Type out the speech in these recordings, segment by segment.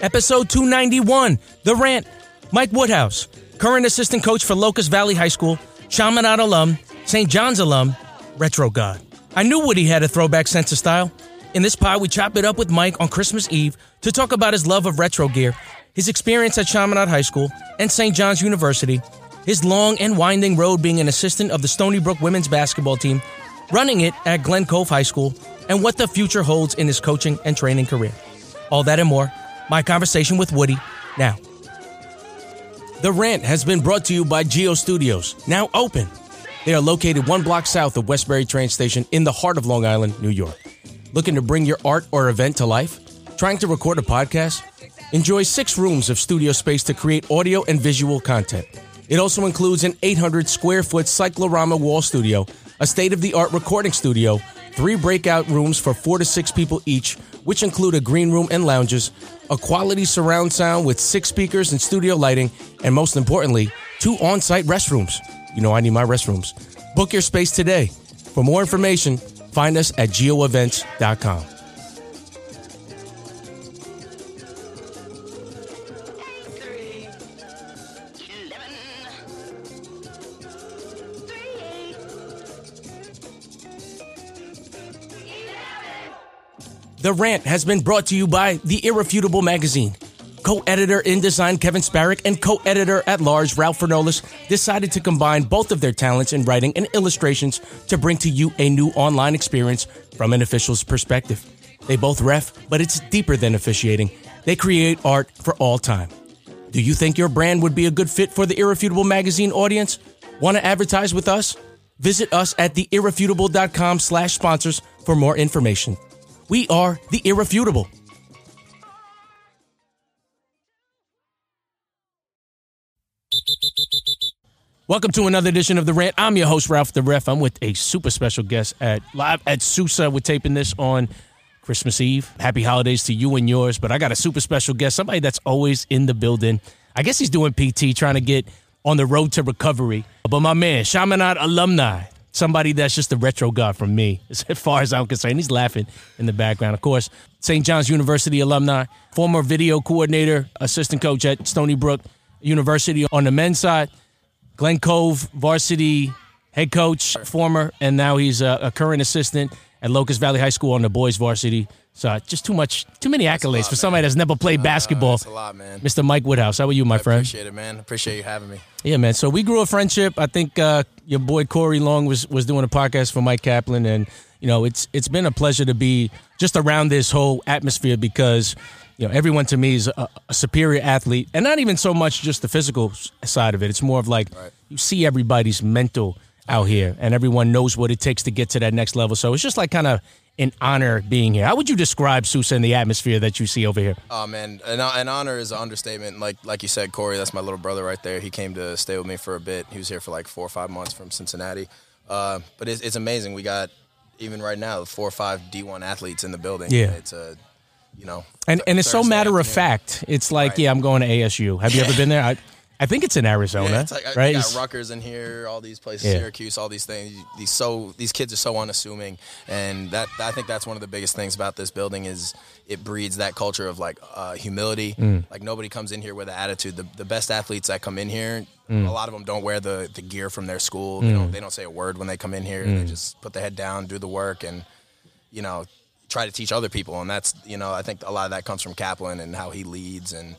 Episode 291 The Rant. Mike Woodhouse, current assistant coach for Locust Valley High School, Chaminade alum, St. John's alum, Retro God. I knew Woody had a throwback sense of style. In this pod, we chop it up with Mike on Christmas Eve to talk about his love of retro gear, his experience at Chaminade High School and St. John's University, his long and winding road being an assistant of the Stony Brook women's basketball team, running it at Glen Cove High School, and what the future holds in his coaching and training career. All that and more. My conversation with Woody now. The Rant has been brought to you by Geo Studios, now open. They are located one block south of Westbury train station in the heart of Long Island, New York. Looking to bring your art or event to life? Trying to record a podcast? Enjoy six rooms of studio space to create audio and visual content. It also includes an 800 square foot cyclorama wall studio, a state of the art recording studio, three breakout rooms for four to six people each, which include a green room and lounges, a quality surround sound with six speakers and studio lighting, and most importantly, two on site restrooms. You know, I need my restrooms. Book your space today. For more information, find us at geoevents.com. The Rant has been brought to you by The Irrefutable Magazine. Co editor in design Kevin Sparrick and co editor at large Ralph Fernolis decided to combine both of their talents in writing and illustrations to bring to you a new online experience from an official's perspective. They both ref, but it's deeper than officiating. They create art for all time. Do you think your brand would be a good fit for the Irrefutable Magazine audience? Want to advertise with us? Visit us at theirrefutable.com slash sponsors for more information. We are the Irrefutable. Welcome to another edition of The Rant. I'm your host, Ralph the Ref. I'm with a super special guest at live at Sousa. We're taping this on Christmas Eve. Happy holidays to you and yours. But I got a super special guest, somebody that's always in the building. I guess he's doing PT, trying to get on the road to recovery. But my man, Chaminade alumni, somebody that's just a retro god from me, as far as I'm concerned. He's laughing in the background. Of course, St. John's University alumni, former video coordinator, assistant coach at Stony Brook University on the men's side, Glen Cove varsity head coach, former, and now he's a, a current assistant at Locust Valley High School on the boys varsity. So just too much, too many accolades lot, for somebody that's never played basketball. That's a lot, man. Mr. Mike Woodhouse, how are you, my I friend? appreciate it, man. Appreciate you having me. Yeah, man. So we grew a friendship. I think uh, your boy Corey Long was was doing a podcast for Mike Kaplan, and you know it's it's been a pleasure to be just around this whole atmosphere because you know everyone to me is a, a superior athlete, and not even so much just the physical side of it. It's more of like Right. you see everybody's mental out here, and everyone knows what it takes to get to that next level. So it's just like kind of an honor being here. How would you describe Sousa and the atmosphere that you see over here? Oh man, an, an honor is an understatement. Like like you said, Corey, that's my little brother right there. He came to stay with me for a bit. He was here for like four or five months from Cincinnati. Uh, but it's, it's amazing. We got even right now four or five D1 athletes in the building. Yeah. it's a you know, And and it's so matter of fact. It's like, Right. yeah, I'm going to ASU. Have you ever been there? I, I think it's in Arizona, Yeah, it's like, right? You got Rutgers in here, all these places, Yeah. Syracuse, all these things. These so these kids are so unassuming, and that I think that's one of the biggest things about this building is it breeds that culture of like uh, humility. Mm. Like nobody comes in here with an attitude. The, the best athletes that come in here, Mm. a lot of them don't wear the, the gear from their school. They don't they don't say a word when they come in here. Mm. They just put their head down, do the work, and you know try to teach other people. And that's you know I think a lot of that comes from Kaplan and how he leads and.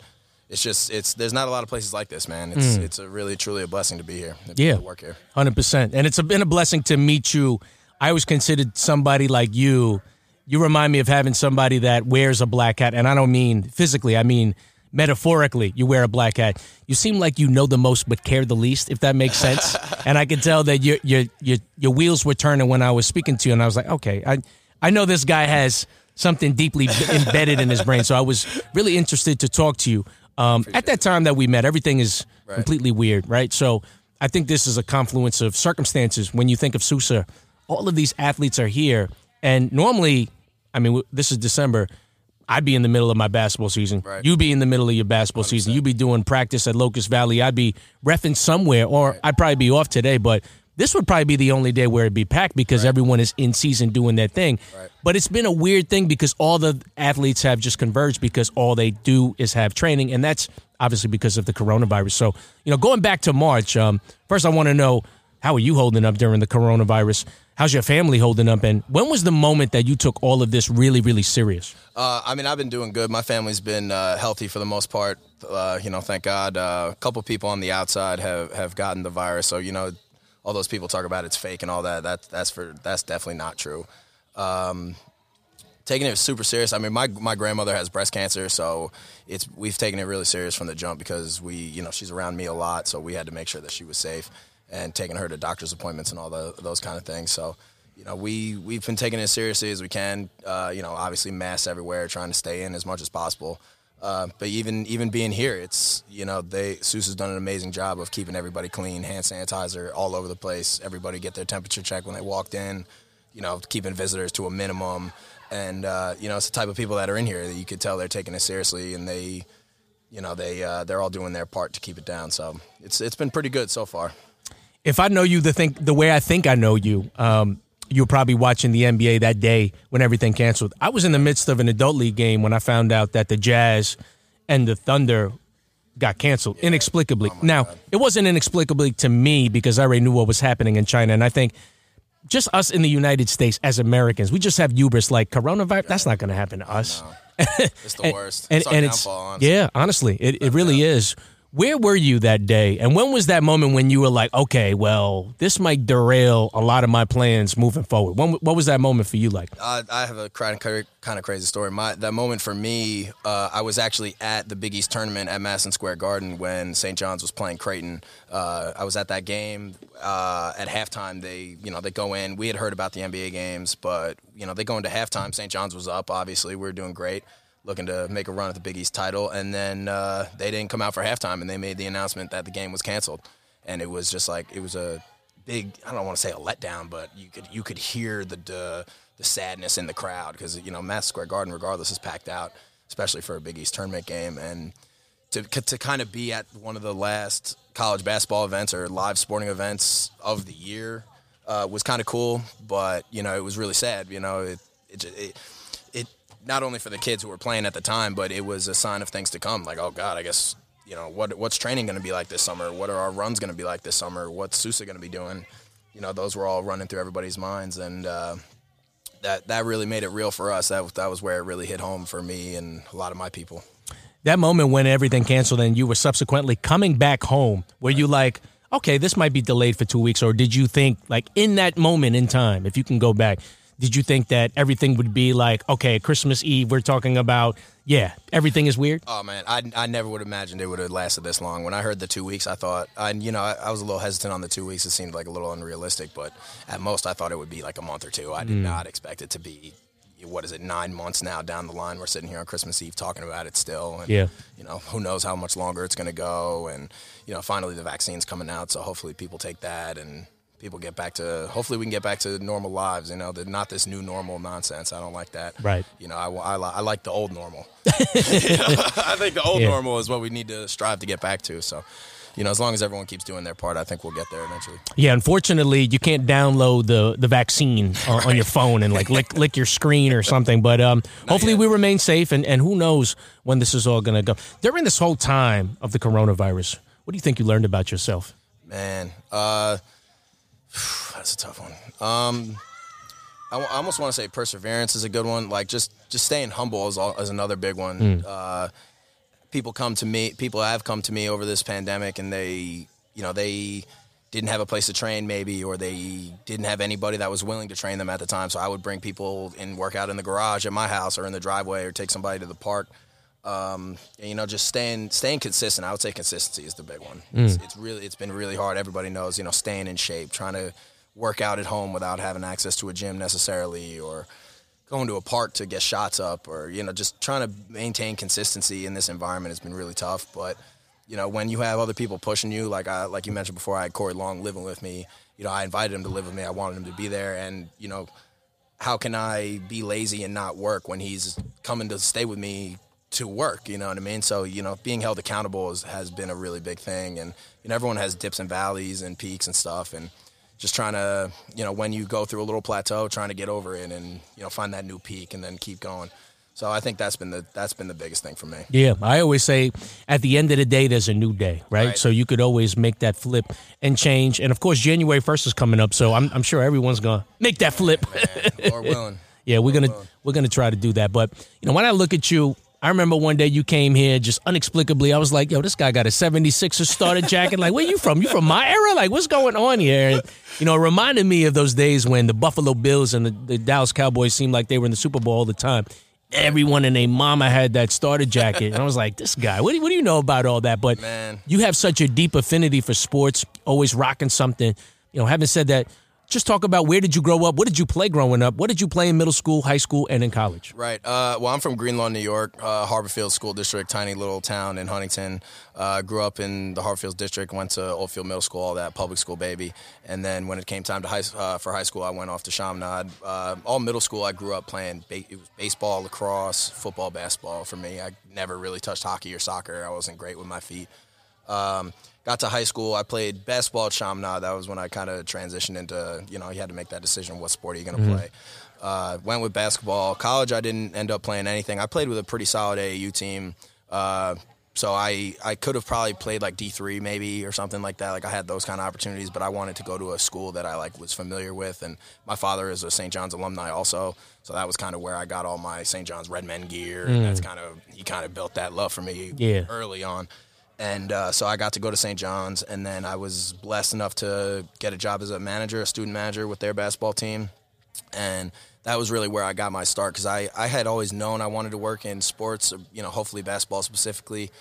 It's just it's there's not a lot of places like this, man. It's it's a really truly a blessing to be here. to Mm. Yeah. work here. Hundred percent, and it's been a blessing to meet you. I always considered somebody like you. You remind me of having somebody that wears a black hat, and I don't mean physically. I mean metaphorically. You wear a black hat. You seem like you know the most, but care the least. If that makes sense. and I could tell that your your your your wheels were turning when I was speaking to you, and I was like, okay, I I know this guy has something deeply embedded in his brain. So I was really interested to talk to you. Um, at that time that we met, everything is Right. completely weird, right? So I think this is a confluence of circumstances. When you think of Sousa, all of these athletes are here, and normally, I mean, this is December. I'd be in the middle of my basketball season. Right. You be in the middle of your basketball season. You'd be doing practice at Locust Valley. I'd be refing somewhere, or I'd probably be off today. But this would probably be the only day where it'd be packed because right. everyone is in season doing their thing. Right. But it's been a weird thing because all the athletes have just converged because all they do is have training, and that's obviously because of the coronavirus. So, you know, going back to March, um, first I want to know how are you holding up during the coronavirus? How's your family holding up? And when was the moment that you took all of this really, really serious? Uh, I mean, I've been doing good. My family's been uh, healthy for the most part. Uh, you know, thank God. Uh, a couple people on the outside have, have gotten the virus. So, you know, all those people talk about it's fake and all that. That that's for that's definitely not true. Um, taking it super serious. I mean, my my grandmother has breast cancer, so it's we've taken it really serious from the jump because we, you know, she's around me a lot, so we had to make sure that she was safe and taking her to doctor's appointments and all the, those kind of things. So, you know, we we've been taking it as seriously as we can. Uh, you know, obviously masks everywhere, trying to stay in as much as possible. Uh, but even even being here, it's you know they Sousa has done an amazing job of keeping everybody clean, hand sanitizer all over the place. Everybody get their temperature check when they walked in. You know, keeping visitors to a minimum, and uh, you know it's the type of people that are in here that you could tell they're taking it seriously, and they, you know, they uh, they're all doing their part to keep it down. So it's it's been pretty good so far if I know you the think the way I think I know you, um, you were probably watching the NBA that day when everything canceled. I was in the midst of an adult league game when I found out that the Jazz and the Thunder got canceled yeah. inexplicably. Oh now, God. it wasn't inexplicably to me because I already knew what was happening in China, and I think just us in the United States as Americans, we just have hubris like coronavirus. Yeah. That's not going to happen to us. it's the worst. and, it's and, and it's honestly. yeah, honestly, it, it really is. Where were you that day? And when was that moment when you were like, okay, well, this might derail a lot of my plans moving forward? When, what was that moment for you like? Uh, I have a kind of, crazy story. My That moment for me, uh, I was actually at the Big East tournament at Madison Square Garden when St. John's was playing Creighton. Uh, I was at that game. Uh, at halftime, they, you know, they go in. We had heard about the NBA games, but, you know, they go into halftime. St. John's was up, obviously. We were doing great looking to make a run at the Big East title, and then uh, they didn't come out for halftime, and they made the announcement that the game was canceled, and it was just like it was a big. I don't want to say a letdown, but you could you could hear the the, the sadness in the crowd because you know Madison Square Garden, regardless, is packed out, especially for a Big East tournament game, and to to kind of be at one of the last college basketball events or live sporting events of the year uh, was kind of cool, but you know it was really sad. You know it, it, it not only for the kids who were playing at the time, but it was a sign of things to come. Like, oh God, I guess you know what what's training going to be like this summer? What are our runs going to be like this summer? What's Sousa going to be doing? You know, those were all running through everybody's minds, and uh, that that really made it real for us. That that was where it really hit home for me and a lot of my people. That moment when everything canceled and you were subsequently coming back home, were right. you like? Okay, this might be delayed for two weeks, or did you think, like, in that moment in time, if you can go back, did you think that everything would be like, okay, Christmas Eve, we're talking about, yeah, everything is weird? Oh man, I, I never would have imagined it would have lasted this long. When I heard the two weeks, I thought, I you know, I, I, was a little hesitant on the two weeks. It seemed like a little unrealistic, but at most, I thought it would be like a month or two. I did mm. not expect it to be. What is it? Nine months now down the line, we're sitting here on Christmas Eve talking about it still, and yeah. you know, who knows how much longer it's going to go, and you know, finally the vaccine's coming out, so hopefully people take that and people get back to hopefully we can get back to normal lives you know not this new normal nonsense i don't like that right you know i, I, I like the old normal i think the old yeah. normal is what we need to strive to get back to so you know, as long as everyone keeps doing their part, I think we'll get there eventually. Yeah, unfortunately, you can't download the the vaccine on, right. on your phone and like lick lick your screen or something. But um, hopefully, yet. we remain safe, and, and who knows when this is all going to go. During this whole time of the coronavirus, what do you think you learned about yourself? Man, uh, That's a tough one. Um, I, w- I almost want to say perseverance is a good one. Like just just staying humble is, all, is another big one. Mm. Uh, people come to me. People have come to me over this pandemic, and they, you know, they didn't have a place to train maybe or they didn't have anybody that was willing to train them at the time so i would bring people and work out in the garage at my house or in the driveway or take somebody to the park um, and, you know, just staying staying consistent. I would say consistency is the big one. Mm. It's, it's, really it's been really hard. Everybody knows, you know, staying in shape, trying to work out at home without having access to a gym necessarily, or going to a park to get shots up, or you know, just trying to maintain consistency in this environment has been really tough. But you know, when you have other people pushing you, like I like you mentioned before, I had Corey Long living with me. You know, I invited him to live with me. I wanted him to be there, and you know, how can I be lazy and not work when he's coming to stay with me to work. You know what I mean? So you know, being held accountable is, has been a really big thing, and you know, everyone has dips and valleys and peaks and stuff, and just trying to, you know, when you go through a little plateau, trying to get over it and you know find that new peak and then keep going. So I think that's been the that's been the biggest thing for me. Yeah, I always say at the end of the day, there's a new day, right? Right. So you could always make that flip and change. And of course, January first is coming up, so I'm, I'm sure everyone's gonna make that flip. Man, Lord willing. yeah, we're gonna we're gonna try to do that. But you know, when I look at you. I remember one day you came here just inexplicably. I was like, yo, this guy got a 76er starter jacket. Like, where you from? You from my era? Like, what's going on here? And, you know, it reminded me of those days when the Buffalo Bills and the, the Dallas Cowboys seemed like they were in the Super Bowl all the time. Everyone and their mama had that starter jacket. And I was like, this guy, what do, what do you know about all that? But Man. you have such a deep affinity for sports, always rocking something. You know, having said that, just talk about where did you grow up? What did you play growing up? What did you play in middle school, high school, and in college? Right. Uh, well, I'm from Greenlawn, New York, uh, Harborfield School District, tiny little town in Huntington. Uh, grew up in the Harborfield District, went to Oldfield Middle School, all that public school baby. And then when it came time to high, uh, for high school, I went off to Chaminade. Uh, all middle school, I grew up playing ba- it was baseball, lacrosse, football, basketball. For me, I never really touched hockey or soccer. I wasn't great with my feet. Um, got to high school. I played basketball at Chaminade. That was when I kind of transitioned into, you know, you had to make that decision. What sport are you going to play? Uh, went with basketball. College, I didn't end up playing anything. I played with a pretty solid AAU team. Uh, so I, I could have probably played like D3 maybe or something like that. Like I had those kind of opportunities, but I wanted to go to a school that I like was familiar with. And my father is a St. John's alumni also. So that was kind of where I got all my St. John's Red Men gear. And that's kind of, he kind of built that love for me Yeah. early on. And uh, so I got to go to St. John's, and then I was blessed enough to get a job as a manager, a student manager with their basketball team. And that was really where I got my start because I, I had always known I wanted to work in sports, you know, hopefully basketball specifically.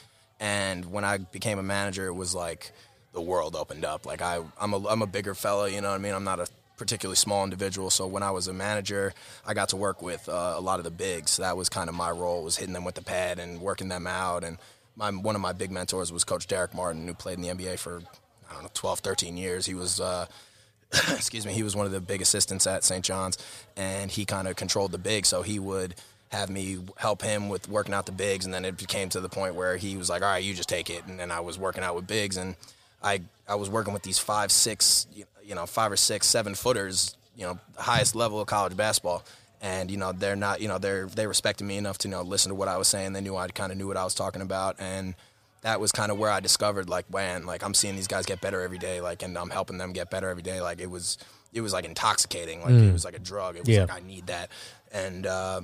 And when I became a manager, it was like the world opened up. Like I, I'm a, I'm a bigger fella, you know what I mean? I'm not a particularly small individual. So when I was a manager, I got to work with uh, a lot of the bigs. That was kind of my role, was hitting them with the pad and working them out. And my, one of my big mentors was Coach Darrick Martin, who played in the NBA for, I don't know, 12, 13 years. He was, uh, excuse me, he was one of the big assistants at St. John's, and he kind of controlled the big. So he would have me help him with working out the bigs, and then it came to the point where he was like, "All right, you just take it," and then I was working out with bigs, and I I was working with these five, six, you know, five or six, seven footers, you know, highest level of college basketball. And you know they're not, you know they're they respected me enough to you know listen to what I was saying. They knew I kind of knew what I was talking about, and that was kind of where I discovered like man, like I'm seeing these guys get better every day, like and I'm helping them get better every day. Like it was it was like intoxicating, like it was like a drug. It was Yeah. like I need that, and uh,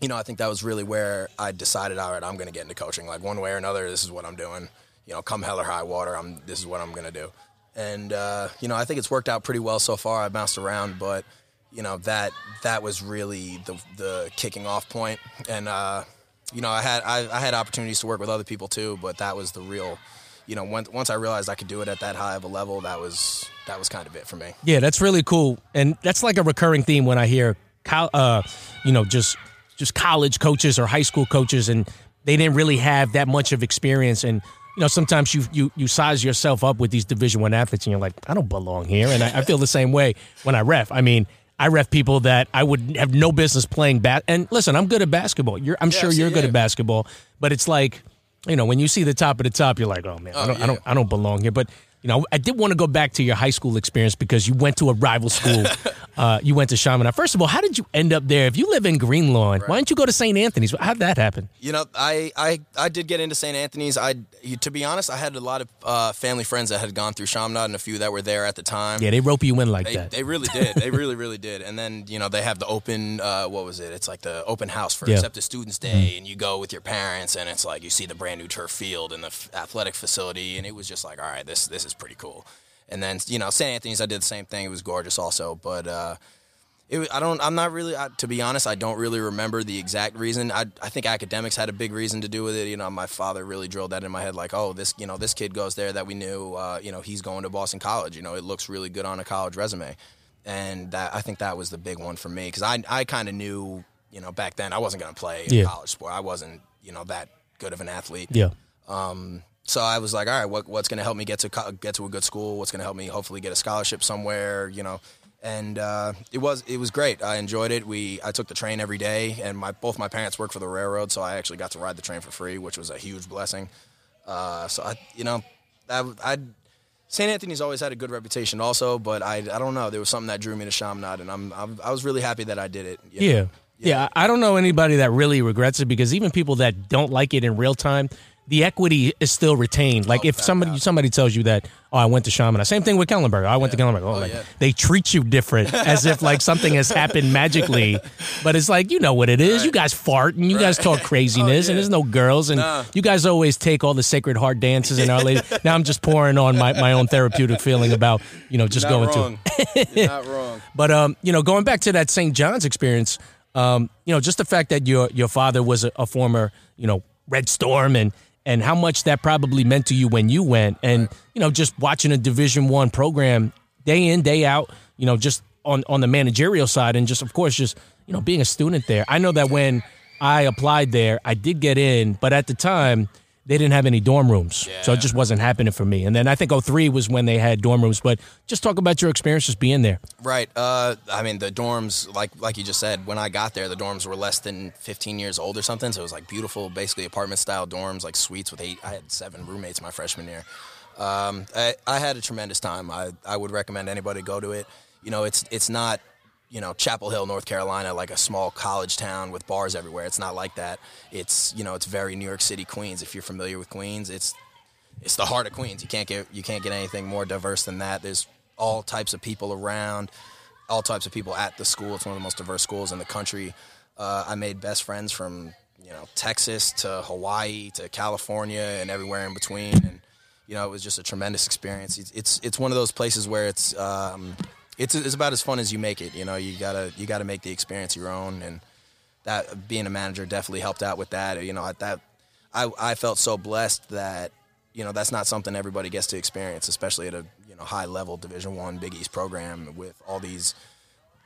you know I think that was really where I decided, all right, I'm going to get into coaching. Like one way or another, this is what I'm doing. You know, come hell or high water, I'm this is what I'm going to do. And uh, you know I think it's worked out pretty well so far. I bounced around, but you know that that was really the the kicking off point and uh, you know I had I, I had opportunities to work with other people too but that was the real you know once once I realized I could do it at that high of a level that was that was kind of it for me Yeah, that's really cool, and that's like a recurring theme when I hear, uh, you know, just just college coaches or high school coaches, and they didn't really have that much of experience, and you know, sometimes you you you size yourself up with these Division One athletes, and you're like, I don't belong here, and I, I feel the same way when I ref. I mean. I ref people that I would have no business playing bat. And listen, I'm good at basketball. You're, I'm sure see, you're good yeah. at basketball, but it's like, you know, when you see the top of the top, you're like, oh man, I oh, don't, I don't, I don't belong here. But you know, I did want to go back to your high school experience because you went to a rival school. uh, you went to Chaminade. First of all, how did you end up there? If you live in Green Greenlawn, why didn't you go to St. Anthony's? How'd that happen? you know I I, I did get into St. Anthony's I to be honest I had a lot of uh, family friends that had gone through Chaminade and a few that were there at the time Yeah, they rope you in like They, that. they really did. They really, really did. And then you know they have the open. Uh, what was it? It's like the open house for Yeah. accepted students day, and you go with your parents, and it's like you see the brand new turf field and the f- athletic facility, and it was just like, all right, this this is pretty cool. And then you know St. Anthony's, I did the same thing. It was gorgeous also, but. Uh, it, I don't. I'm not really. I, to be honest, I don't really remember the exact reason. I, I think academics had a big reason to do with it. You know, my father really drilled that in my head. Like, oh, this. You know, this kid goes there that we knew. Uh, you know, he's going to Boston College. You know, it looks really good on a college resume, and that I think that was the big one for me because I I kind of knew. You know, back then I wasn't going to play in Yeah. college sport. I wasn't. You know, that good of an athlete. yeah. So I was like, all right, what, what's going to help me get to co- get to a good school? What's going to help me hopefully get a scholarship somewhere? You know, and uh, it was it was great. I enjoyed it. We I took the train every day, and my both my parents work for the railroad, so I actually got to ride the train for free, which was a huge blessing. Uh, so I, you know, I, I St. Anthony's always had a good reputation, also, but I, I don't know. There was something that drew me to Chaminade, and I'm, I'm I was really happy that I did it. you know? Yeah. yeah. I don't know anybody that really regrets it because even people that don't like it in real time, the equity is still retained. Like Oh, if somebody somebody tells you that, oh, I went to Shaman. Same thing with Kellenberg. I went to Kellenberg. Oh, like, yeah. they treat you different as if like something has happened magically. But it's like you know what it is. You guys fart and you guys talk craziness, and yeah. there's no girls, and Nah. you guys always take all the sacred heart dances and our lady. now I'm just pouring on my, my own therapeutic feeling about you know just going to. wrong. You're not wrong. But um, you know, going back to that St. John's experience, um, you know, just the fact that your your father was a, a former, you know, Red Storm and and how much that probably meant to you when you went, and you know, just watching a Division One program day in day out, you know, just on on the managerial side, and just of course, just you know, being a student there. I know that when I applied there, I did get in, but at the time. They didn't have any dorm rooms, so it just wasn't happening for me. And then I think 03 was when they had dorm rooms. But just talk about your experiences being there. Right. Uh, I mean, the dorms, like like you just said, when I got there, the dorms were less than 15 years old or something. So it was like beautiful, basically apartment style dorms, like suites with eight. I had seven roommates my freshman year. Um, I, I had a tremendous time. I, I would recommend anybody go to it. You know, it's it's not you know Chapel Hill, North Carolina, like a small college town with bars everywhere. It's not like that. It's you know it's very New York City, Queens. If you're familiar with Queens, it's it's the heart of Queens. You can't get you can't get anything more diverse than that. There's all types of people around, all types of people at the school. It's one of the most diverse schools in the country. Uh, I made best friends from you know Texas to Hawaii to California and everywhere in between. And you know it was just a tremendous experience. It's it's, it's one of those places where it's um, it's it's about as fun as you make it. You know you gotta you gotta make the experience your own and that being a manager definitely helped out with that. You know, at that I I felt so blessed that you know that's not something everybody gets to experience, especially at a you know high level Division One Big East program with all these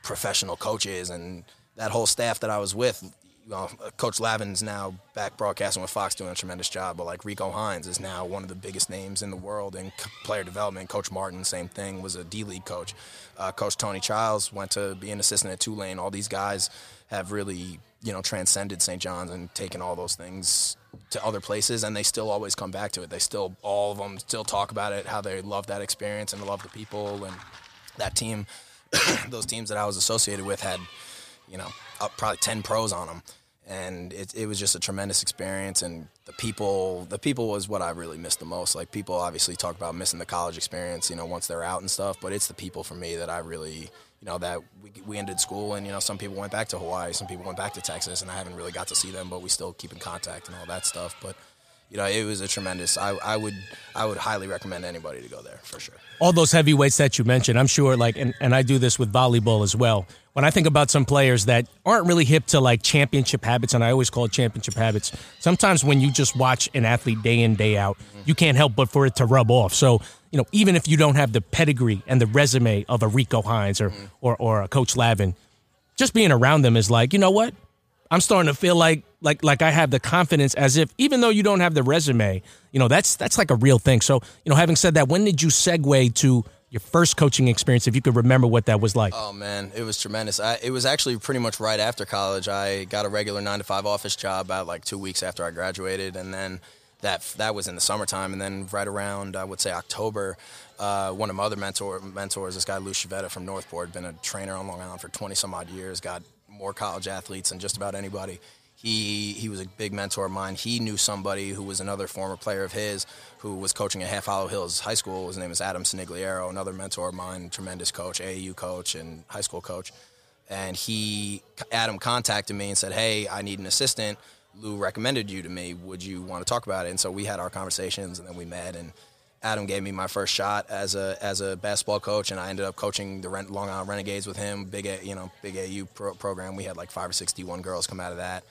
professional coaches and that whole staff that I was with. You know, Coach Lavin's now back broadcasting with Fox doing a tremendous job, but like Rico Hines is now one of the biggest names in the world in player development. Coach Martin, same thing, was a D League coach. Uh, coach Tony Childs went to be an assistant at Tulane. All these guys have really, you know, transcended St. John's and taken all those things to other places, and they still always come back to it. They still, all of them, still talk about it, how they love that experience and love the people and that team. those teams that I was associated with had, you know, probably ten pros on them, and it, it was just a tremendous experience. And the people, the people was what I really missed the most. Like people obviously talk about missing the college experience, you know, once they're out and stuff, but it's the people for me that I really, you know, that we, we ended school and you know some people went back to Hawaii, some people went back to Texas, and I haven't really got to see them, but we still keep in contact and all that stuff. But you know, it was a tremendous. I, I would I would highly recommend anybody to go there for sure. all those heavyweights that you mentioned, I'm sure like and, and I do this with volleyball as well. When I think about some players that aren't really hip to like championship habits, and I always call it championship habits, sometimes when you just watch an athlete day in, day out, you can't help but for it to rub off. So, you know, even if you don't have the pedigree and the resume of a Rico Hines or mm-hmm. or, or a Coach Lavin, just being around them is like, you know what? I'm starting to feel like like like I have the confidence as if even though you don't have the resume, you know, that's that's like a real thing. So, you know, having said that, when did you segue to your first coaching experience if you could remember what that was like? Oh man, it was tremendous. I, it was actually pretty much right after college. I got a regular nine to five office job about like two weeks after I graduated, and then that that was in the summertime. And then right around I would say October, uh, one of my other mentor mentors, this guy Lou Chavetta from Northport, been a trainer on Long Island for twenty some odd years, got more college athletes than just about anybody. He he was a big mentor of mine. He knew somebody who was another former player of his who was coaching at Half Hollow Hills High School. His name is Adam Sinigliero, another mentor of mine, tremendous coach, AAU coach and high school coach. And he Adam contacted me and said, "Hey, I need an assistant. Lou recommended you to me. Would you want to talk about it?" And so we had our conversations, and then we met and. Adam gave me my first shot as a as a basketball coach, and I ended up coaching the Ren- Long Island Renegades with him. Big, A- you know, big AU pro- program. We had like five or six D1 girls come out of that,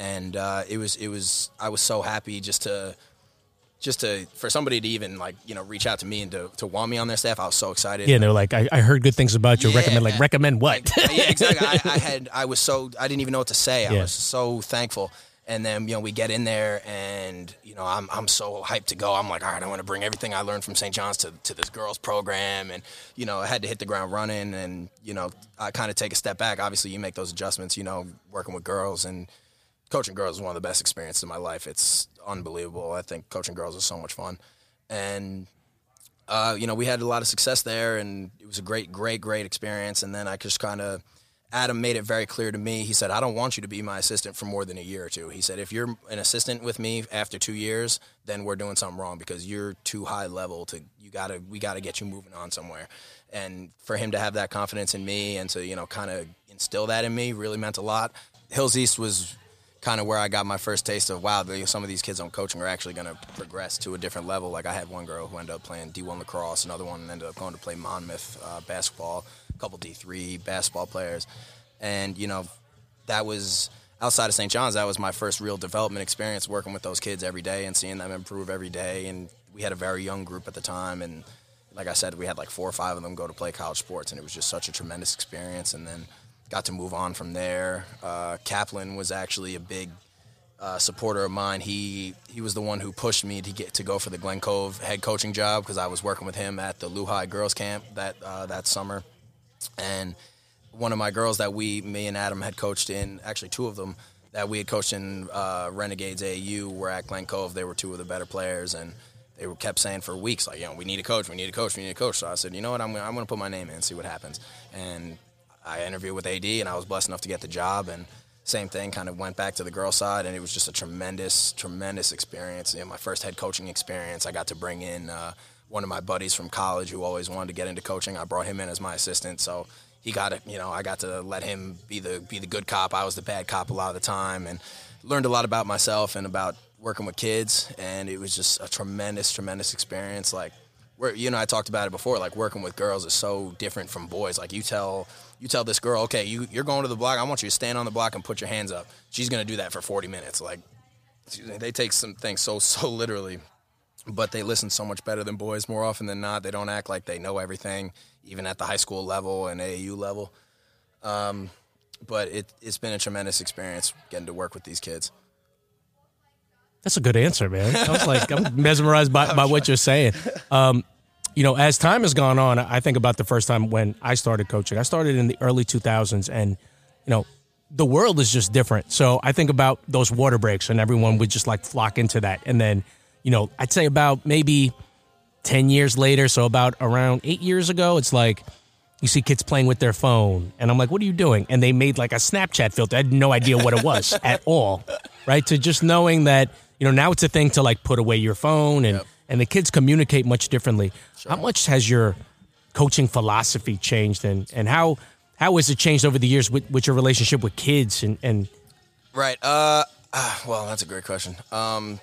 and uh, it was it was I was so happy just to just to for somebody to even like you know reach out to me and to, to want me on their staff. I was so excited. yeah, and they're like, I, I heard good things about you. Yeah. Recommend like recommend what? yeah, exactly. I, I had I was so I didn't even know what to say. I Yeah. was so thankful. And then you know we get in there, and you know I'm I'm so hyped to go. I'm like, all right, I want to bring everything I learned from St. John's to to this girls program, and you know I had to hit the ground running, and you know I kind of take a step back. Obviously, you make those adjustments. You know, working with girls and coaching girls is one of the best experiences in my life. It's unbelievable. I think coaching girls is so much fun, and uh, you know, we had a lot of success there, and it was a great, great, great experience. And then I just kind of, Adam made it very clear to me. He said, "I don't want you to be my assistant for more than a year or two. He said, "If you're an assistant with me after two years, then we're doing something wrong because you're too high level to. You gotta, we gotta get you moving on somewhere." And for him to have that confidence in me and to you know kind of instill that in me really meant a lot. Hills East was kind of where I got my first taste of wow, some of these kids I'm coaching are actually going to progress to a different level. Like I had one girl who ended up playing D1 lacrosse, another one ended up going to play Monmouth uh, basketball, a couple D3 basketball players, and you know that was outside of St. John's. That was my first real development experience working with those kids every day and seeing them improve every day. And we had a very young group at the time, and like I said, we had like four or five of them go to play college sports, and it was just such a tremendous experience. And then got to move on from there. Uh, Kaplan was actually a big uh, supporter of mine. He he was the one who pushed me to get to go for the Glen Cove head coaching job because I was working with him at the Lehigh girls camp that uh, that summer, and one of my girls that we me and Adam had coached in actually two of them that we had coached in uh, Renegades AU were at Glen Cove. They were two of the better players and. They were kept saying for weeks, like, you know, we need a coach, we need a coach, we need a coach. So I said, you know what, I'm, I'm going to put my name in and see what happens. And I interviewed with AD, and I was blessed enough to get the job. And same thing, kind of went back to the girl side, and it was just a tremendous, tremendous experience. You know, my first head coaching experience. I got to bring in uh, one of my buddies from college who always wanted to get into coaching. I brought him in as my assistant, so he got it. You know, I got to let him be the be the good cop. I was the bad cop a lot of the time, and learned a lot about myself and about working with kids. And it was just a tremendous, tremendous experience. Like, where you know, I talked about it before. Like working with girls is so different from boys. Like you tell you tell this girl, okay, you, you're going to the block. I want you to stand on the block and put your hands up. She's to do that for 40 minutes. Like, they take some things so, so literally, but they listen so much better than boys more often than not. They don't act like they know everything, even at the high school level and AAU level. Um, but it, it's been a tremendous experience getting to work with these kids. That's a good answer, man. I was like, I'm mesmerized by, by what you're saying. Um, you know, as time has gone on, I think about the first time when I started coaching. I started in the early 2000s, and, you know, the world is just different. So I think about those water breaks, and everyone would just like flock into that. And then, you know, I'd say about maybe 10 years later, so about around eight years ago, it's like, you see kids playing with their phone, and I'm like, "What are you doing?" And they made like a Snapchat filter. I had no idea what it was at all, right? To just knowing that, you know, now it's a thing to like put away your phone and yep and the kids communicate much differently. Sure. How much has your coaching philosophy changed, and and how how has it changed over the years with, with your relationship with kids and and right? Uh, uh well, that's a great question. Um,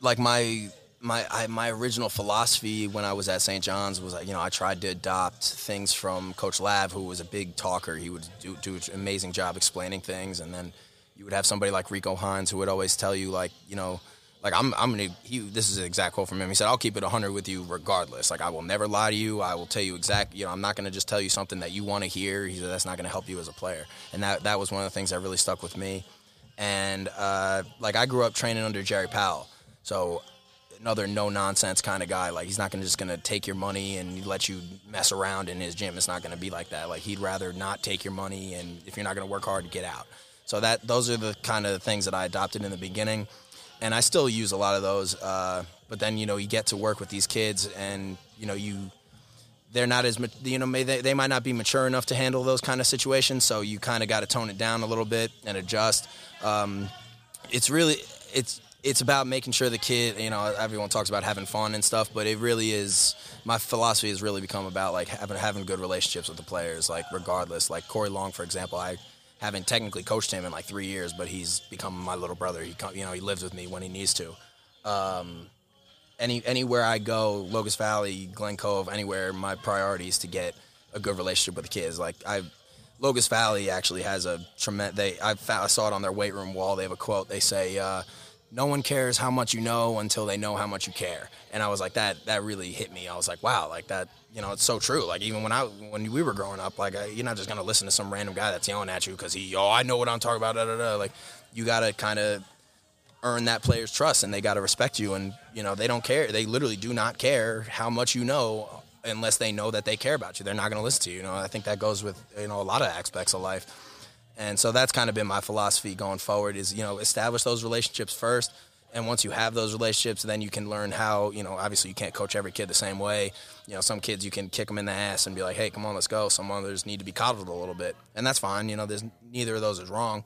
like my my I, my original philosophy when I was at St. John's was you know I tried to adopt things from Coach Lav, who was a big talker. He would do do an amazing job explaining things, and then you would have somebody like Rico Hines who would always tell you like you know like I'm, I'm gonna. He, this is an exact quote from him. He said, "I'll keep it 100 with you regardless. Like I will never lie to you. I will tell you exact. You know, I'm not gonna just tell you something that you want to hear. He said that's not gonna help you as a player. And that that was one of the things that really stuck with me. And uh, like I grew up training under Jerry Powell, so another no nonsense kind of guy. Like he's not gonna just gonna take your money and let you mess around in his gym. It's not gonna be like that. Like he'd rather not take your money, and if you're not gonna work hard, get out. So that those are the kind of things that I adopted in the beginning and I still use a lot of those. Uh, but then you know you get to work with these kids, and you know you they're not as you know they they might not be mature enough to handle those kind of situations. So you kind of got to tone it down a little bit and adjust. Um, it's really it's it's about making sure the kid you know everyone talks about having fun and stuff but it really is my philosophy has really become about like having having good relationships with the players like regardless like corey long for example i haven't technically coached him in like three years, but he's become my little brother. He you know he lives with me when he needs to. Um, any anywhere I go, Locust Valley, Glen Cove, anywhere, my priority is to get a good relationship with the kids. Like I, Locust Valley actually has a tremendous. They I, found, I saw it on their weight room wall. They have a quote. They say. Uh, no one cares how much you know until they know how much you care. And I was like, that that really hit me. I was like, wow, like that, you know, it's so true. Like even when I when we were growing up, like you're not just gonna listen to some random guy that's yelling at you because he, oh, I know what I'm talking about. Da, da, da. Like you gotta kind of earn that player's trust, and they gotta respect you. And you know, they don't care. They literally do not care how much you know unless they know that they care about you. They're not gonna listen to you. You know, I think that goes with you know a lot of aspects of life. And so that's kind of been my philosophy going forward is, you know, establish those relationships first and once you have those relationships, then you can learn how, you know, obviously you can't coach every kid the same way. You know, some kids you can kick them in the ass and be like, hey, come on, let's go. Some others need to be coddled a little bit. And that's fine. You know, there's neither of those is wrong.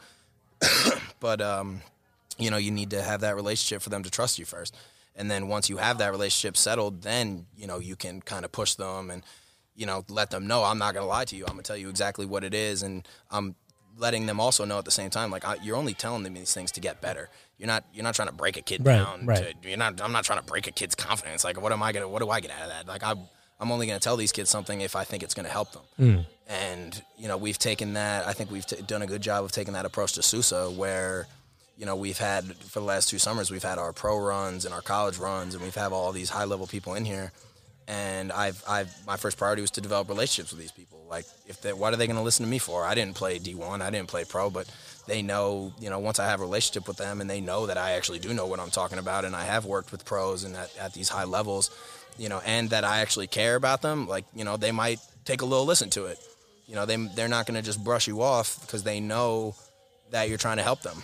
but, um, you know, you need to have that relationship for them to trust you first. And then once you have that relationship settled, then, you know, you can kind of push them and, you know, let them know I'm not going to lie to you. I'm going to tell you exactly what it is. And I'm letting them also know at the same time, like I, you're only telling them these things to get better. You're not you're not trying to break a kid Right, down. right. To, you're not. I'm not trying to break a kid's confidence. Like what am I gonna? What do I get out of that? Like I. I'm only going to tell these kids something if I think it's going to help them. Mm. And you know, we've taken that. I think we've t- done a good job of taking that approach to Sousa, where you know we've had for the last two summers we've had our pro runs and our college runs, and we've had all these high level people in here. And I've, I've, my first priority was to develop relationships with these people. Like, if they, what are they going to listen to me for? I didn't play D1, I didn't play pro, but they know, you know, once I have a relationship with them and they know that I actually do know what I'm talking about and I have worked with pros and at, at these high levels, you know, and that I actually care about them, like, you know, they might take a little listen to it. You know, they, they're not going to just brush you off because they know that you're trying to help them.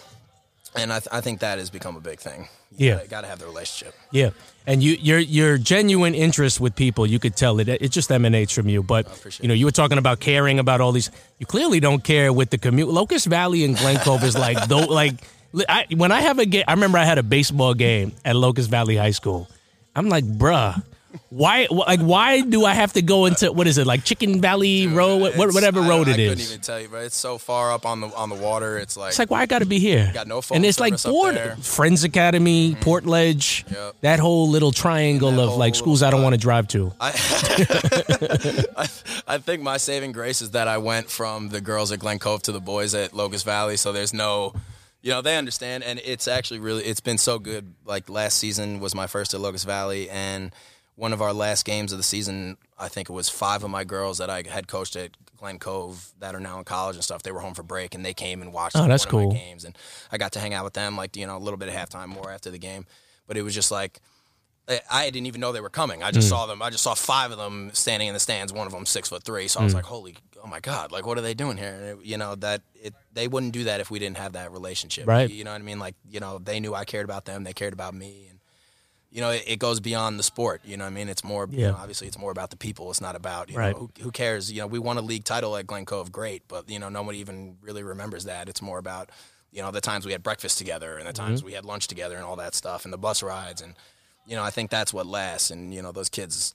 And I, th- I think that has become a big thing. You Yeah. gotta, gotta have the relationship. Yeah, and you your your genuine interest with people, you could tell it. It just emanates from you. But you know, you were talking about caring about all these. You clearly don't care with the commute. Locust Valley and Glen Cove is like though like I, when I have a game. I remember I had a baseball game at Locust Valley High School. I'm like, bruh. Why, like, why do I have to go into what is it like Chicken Valley Road, what, whatever I- road I it couldn't even tell you, but it's so far up on the on the water. It's like, It's like why I got to be here. Got no phone and it's like service up board there. Mm-hmm. Friends Academy, Portledge, Yep. that whole little triangle of like schools I don't want to drive to. I, I think my saving grace is that I went from the girls at Glen Cove to the boys at Locust Valley, so there's no, you know, they understand, and it's actually really, it's been so good. Like last season was my first at Locust Valley, and one of our last games of the season, I think it was five of my girls that I had coached at Glen Cove that are now in college and stuff. They were home for break, and they came and watched Oh, one that's of cool. my games, and I got to hang out with them, like you know, a little bit of halftime, more after the game, but it was just like. I- didn't even know they were coming. I just Hmm. saw them. I just saw five of them standing in the stands. One of them six foot three. So I was like, "Holy, oh my god! Like, what are they doing here?" And it, you know that it, they wouldn't do that if we didn't have that relationship. Right. You know what I mean? Like, you know, they knew I cared about them. They cared about me, and you know, it, it goes beyond the sport. You know what I mean? It's more. You know, obviously, it's more about the people. It's not about you Right. know who, who cares. You know, we won a league title at Glen Cove, great, but you know, nobody even really remembers that. It's more about you know the times we had breakfast together and the mm-hmm. times we had lunch together and all that stuff and the bus rides and you know I think that's what lasts and you know those kids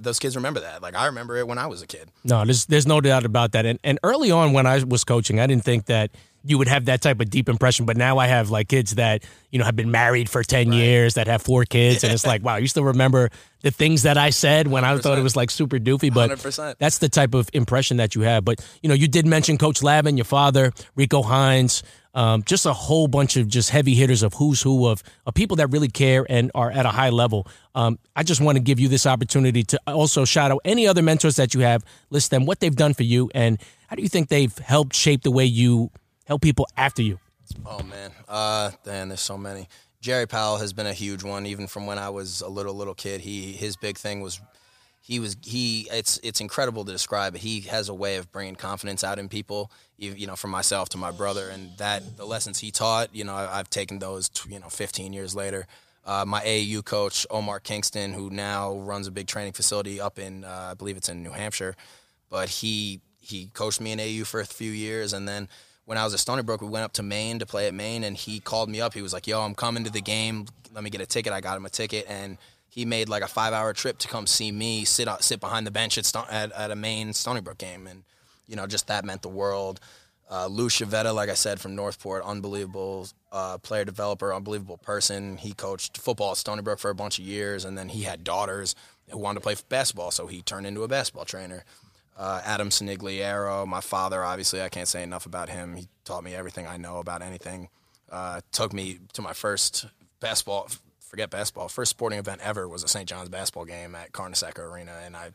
those kids remember that like I remember it when I was a kid No, there's there's no doubt about that. And and early on when I was coaching, I didn't think that you would have that type of deep impression. But now I have like kids that you know have been married for ten years, that have four kids, and it's like, wow, you still remember the things that I said when I thought it was like super doofy. But 100%. that's the type of impression that you have. But you know, you did mention Coach Lavin, your father, Rico Hines. Um, just a whole bunch of just heavy hitters of who's who of, of people that really care and are at a high level. Um, I just want to give you this opportunity to also shout out any other mentors that you have, list them, what they've done for you, and how do you think they've helped shape the way you help people after you? Oh man, uh, man, there's so many. Jerry Powell has been a huge one, even from when I was a little little kid. He his big thing was he was he. It's it's incredible to describe. But he has a way of bringing confidence out in people. You, know, from myself to my brother, and that the lessons he taught. You know, I, I've taken those. You know, 15 years later. Uh, my AAU coach Omar Kingston, who now runs a big training facility up in uh, I believe it's in New Hampshire, but he he coached me in AU for a few years, and then when I was at Stony Brook, we went up to Maine to play at Maine, and he called me up. He was like, "Yo, I'm coming to the game. Let me get a ticket." I got him a ticket, and he made like a five hour trip to come see me sit sit behind the bench at, at at a Maine Stony Brook game, and you know, just that meant the world. Uh, Lou Chavetta, like I said, from Northport, unbelievable uh, player developer, unbelievable person. He coached football at Stony Brook for a bunch of years, and then he had daughters who wanted to play basketball, so he turned into a basketball trainer. Uh, Adam Sinigliero, my father, obviously, I can't say enough about him. He taught me everything I know about anything. Uh, took me to my first basketball, forget basketball, first sporting event ever was a St. John's basketball game at Carnesecca Arena, and I,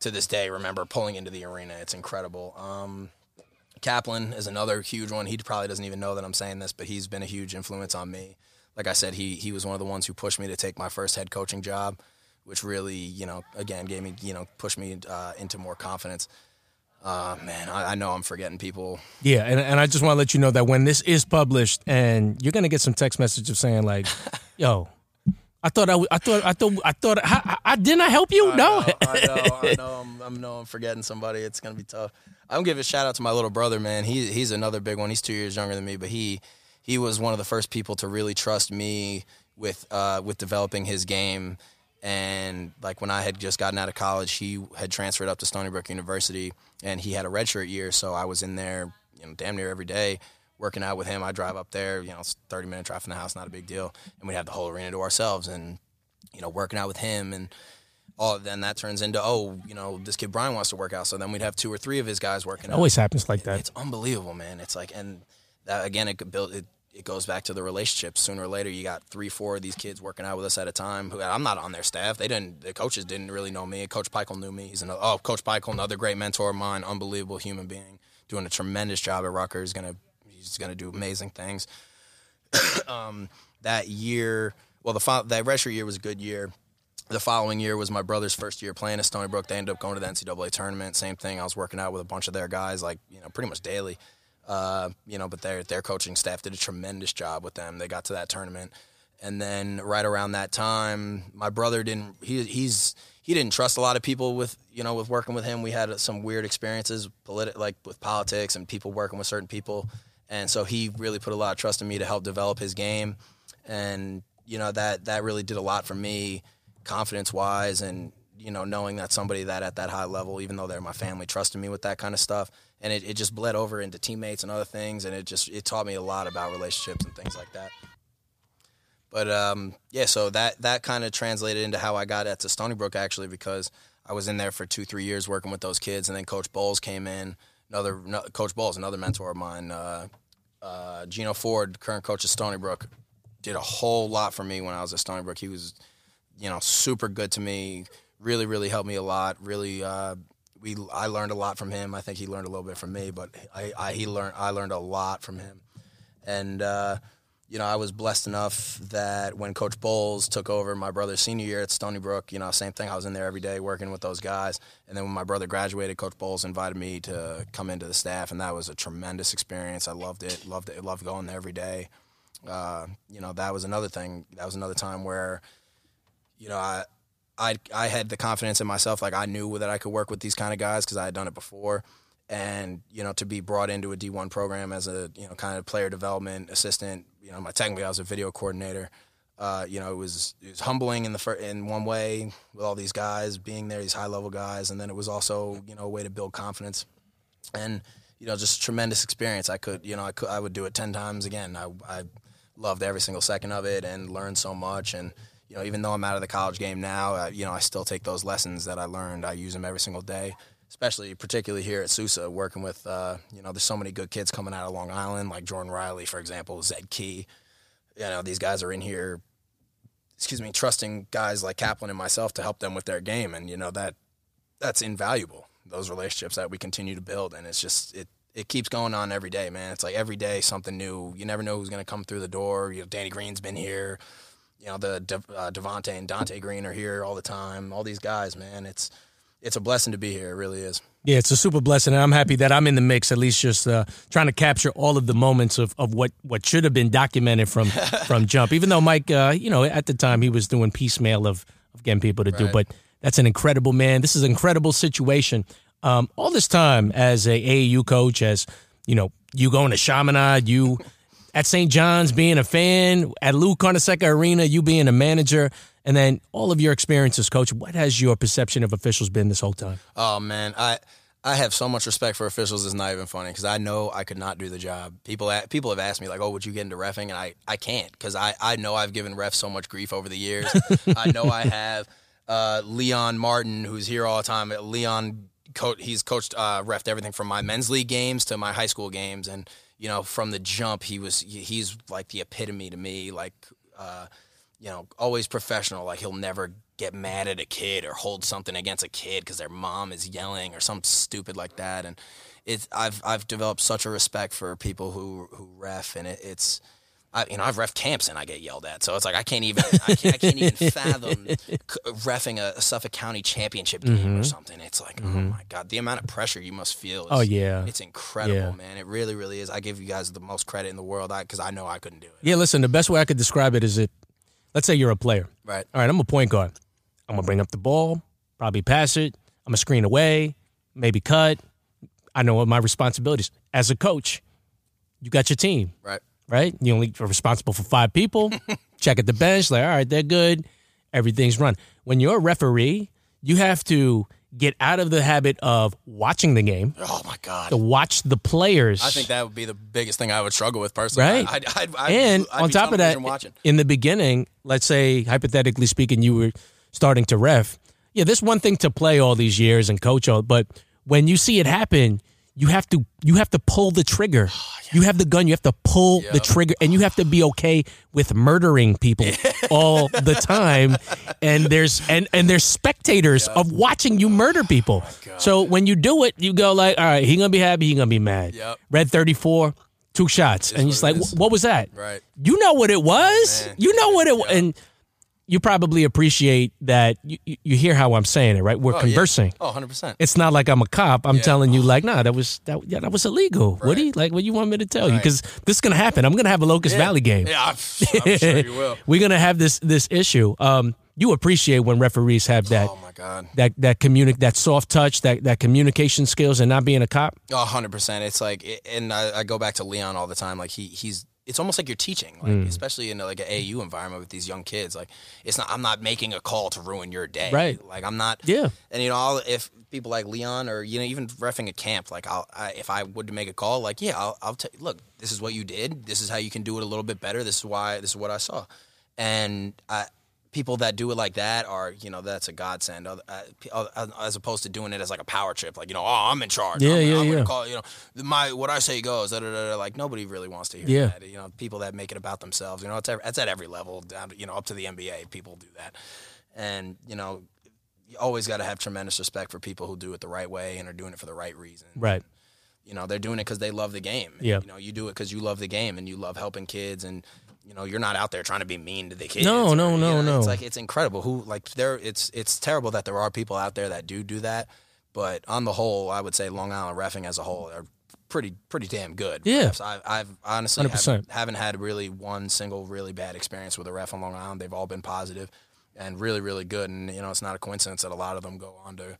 to this day, remember pulling into the arena. It's incredible. Um, Kaplan is another huge one. He probably doesn't even know that I'm saying this, but he's been a huge influence on me. Like I said, he he was one of the ones who pushed me to take my first head coaching job, which really, you know, again gave me, you know, pushed me uh, into more confidence. Uh, man, I, I know I'm forgetting people. Yeah, and, and I just want to let you know that when this is published, and you're gonna get some text messages saying like, "Yo, I thought I, I thought I thought I thought I, I didn't I help you? I no, know, I know, I know. I'm, I know I'm forgetting somebody. It's gonna be tough. I'm gonna give a shout out to my little brother, man. He he's another big one. He's two years younger than me, but he he was one of the first people to really trust me with uh, with developing his game. And like when I had just gotten out of college, he had transferred up to Stony Brook University, and he had a redshirt year, so I was in there, you know, damn near every day working out with him. I drive up there, you know, it's 30 minute drive from the house, not a big deal, and we'd have the whole arena to ourselves, and you know, working out with him and all then that. Turns into oh you know this kid Brian wants to work out. So then we'd have two or three of his guys working it always happens like that. it's unbelievable man. It's like and that again it could build it, it goes back to the relationships sooner or later you got three four of these kids working out with us at a time who I'm not on their staff they didn't the coaches didn't really know me coach Pikiell knew me he's another oh coach Pikiell another great mentor of mine unbelievable human being doing a tremendous job at Rutgers gonna he's gonna do amazing things um, that year well the that redshirt year was a good year the following year was my brother's first year playing at Stony Brook. They ended up going to the NCAA tournament. Same thing. I was working out with a bunch of their guys, like you know, pretty much daily. Uh, you know, but their their coaching staff did a tremendous job with them. They got to that tournament, and then right around that time, my brother didn't. He he's he didn't trust a lot of people with you know with working with him. We had some weird experiences, politi- like with politics and people working with certain people, and so he really put a lot of trust in me to help develop his game, and you know that that really did a lot for me confidence wise and you know knowing that somebody that at that high level even though they're my family trusted me with that kind of stuff and it, it just bled over into teammates and other things and it just it taught me a lot about relationships and things like that but um, yeah so that that kind of translated into how i got at to stony brook actually because i was in there for two three years working with those kids and then coach Boals came in another no, coach Boals another mentor of mine uh, uh, Geno Ford current coach of stony brook did a whole lot for me when i was at stony brook he was you know, super good to me. Really, really helped me a lot. Really, uh, we I learned a lot from him. I think he learned a little bit from me, but I, I he learned I learned a lot from him. And uh, you know, I was blessed enough that when Coach Boals took over my brother's senior year at Stony Brook, you know, same thing. I was in there every day working with those guys. And then when my brother graduated, Coach Boals invited me to come into the staff, and that was a tremendous experience. I loved it. Loved it. Loved going there every day. Uh, you know, that was another thing. That was another time where you know, I, I, I had the confidence in myself. Like I knew that I could work with these kind of guys because I had done it before. And you know, to be brought into a D1 program as a you know kind of player development assistant, you know, my technically I was a video coordinator. Uh, you know, it was it was humbling in the fir- in one way with all these guys being there, these high level guys, and then it was also you know a way to build confidence, and you know just tremendous experience. I could you know I could I would do it ten times again. I I loved every single second of it and learned so much and you know, even though I'm out of the college game now, uh, you know, I still take those lessons that I learned. I use them every single day, especially particularly here at Sousa, working with, uh, you know, there's so many good kids coming out of Long Island, like Jordan Riley, for example, Zed Key. You know, these guys are in here, excuse me, trusting guys like Kaplan and myself to help them with their game, and you know that that's invaluable. Those relationships that we continue to build, and it's just it it keeps going on every day, man. It's like every day something new. You never know who's going to come through the door. You know, Danny Green's been here you know the De, uh, Devonte and Dante Green are here all the time. All these guys, man, it's it's a blessing to be here. It really is. Yeah, it's a super blessing, and I'm happy that I'm in the mix. At least just uh, trying to capture all of the moments of, of what, what should have been documented from from jump. Even though Mike, uh, you know, at the time he was doing piecemeal of of getting people to right. do, but that's an incredible man. This is an incredible situation. Um, all this time as a AAU coach, as you know, you going to Chaminade, you at St. John's being a fan, at Lou Carnesecca Arena, you being a manager, and then all of your experiences, coach. What has your perception of officials been this whole time? Oh man, I I have so much respect for officials. It's not even funny because I know I could not do the job. People people have asked me like, "Oh, would you get into refing?" And I I can't because I I know I've given refs so much grief over the years. I know I have. Uh, Leon Martin, who's here all the time. Leon, co- he's coached, uh, refed everything from my men's league games to my high school games, and you know, from the jump, he was he's like the epitome to me. Like, uh, you know, always professional. Like he'll never get mad at a kid or hold something against a kid because their mom is yelling or something stupid like that. And it's I've I've developed such a respect for people who who ref, and it, it's I, you know, I've ref camps and I get yelled at, so it's like I can't even, I can't, I can't even fathom c- refing a, Suffolk County championship game Mm-hmm. or something. It's like, oh my god, the amount of pressure you must feel. Is, Oh, yeah. it's incredible, Yeah. man. It really, really is. I give you guys the most credit in the world, because I, know I couldn't do it. Yeah, listen, the best way I could describe it is it let's say you're a player. Right. All right, I'm a point guard. I'm gonna bring up the ball, probably pass it. I'm gonna screen away, maybe cut. I know what my responsibilities. As a coach, you got your team, Right. Right? You only are responsible for five people. Check at the bench, like, all right, they're good. Everything's run. When you're a referee, you have to get out of the habit of watching the game Oh my god. to watch the players. I think that would be the biggest thing I would struggle with personally. Right. I'd, I'd, I'd, and I'd on top of that, watching. in the beginning, let's say hypothetically speaking, you were starting to ref. Yeah, there's one thing to play all these years and coach all, but when you see it happen, you have to you have to pull the trigger. You have the gun. You have to pull the trigger, and you have to be okay with murdering people all the time. And there's and and there's spectators of watching you murder oh people. so when you do it, you go like, all right, he gonna be happy. He gonna be mad. Yep. Red thirty four, two shots, and you're what just it like, what was that? Right. You know what it was. Oh, man. you know what it was, and you probably appreciate that. You, you- you hear how I'm saying it, right? We're Oh, yeah. conversing. Oh, 100 percent. It's not like I'm a cop. I'm Yeah. telling you, like, nah, that was that, yeah, that was illegal. Woody, like, what you want me to tell you? Because this is gonna happen. I'm gonna have a Locust Valley game. Yeah, I'm, I'm sure you will. We're gonna have this this issue. Um, you appreciate when referees have that Oh my god. that that communic that soft touch, that that communication skills, and not being a cop. Hundred percent. It's like, and I, I go back to Leon all the time. Like he, he's. It's almost like you're teaching, like Mm. especially in like an AU environment with these young kids. Like it's not. I'm not making a call to ruin your day. Right. Like I'm not. Yeah. And you know, I'll, if people like Leon or you know even refing a camp, like I'll I, if I would make a call, like yeah, I'll, I'll tell look, this is what you did. This is how you can do it a little bit better. This is why. This is what I saw. And I, people that do it like that are you know that's a godsend. Uh, As opposed to doing it as like a power trip, like you know, oh, I'm in charge. Yeah, I'm, yeah, I'm yeah. Gonna call, you know, my what I say goes. Da, da, da. Like nobody really wants to hear Yeah. that. You know, people that make it about themselves. You know, it's it's at every level. Down, you know, up to the NBA, people do that. And you know, you always got to have tremendous respect for people who do it the right way and are doing it for the right reason. Right. You know, they're doing it because they love the game. Yeah. You know, you do it because you love the game and you love helping kids and. You know, you're not out there trying to be mean to the kids. No, or, no, you no, know, no. It's like it's incredible. Who like there? It's it's terrible that there are people out there that do do that. But on the whole, I would say Long Island refing as a whole are pretty pretty damn good. Yeah. I've, I've honestly haven't, haven't had really one single really bad experience with a ref on Long Island. They've all been positive and really really good. And you know, it's not a coincidence that a lot of them go on to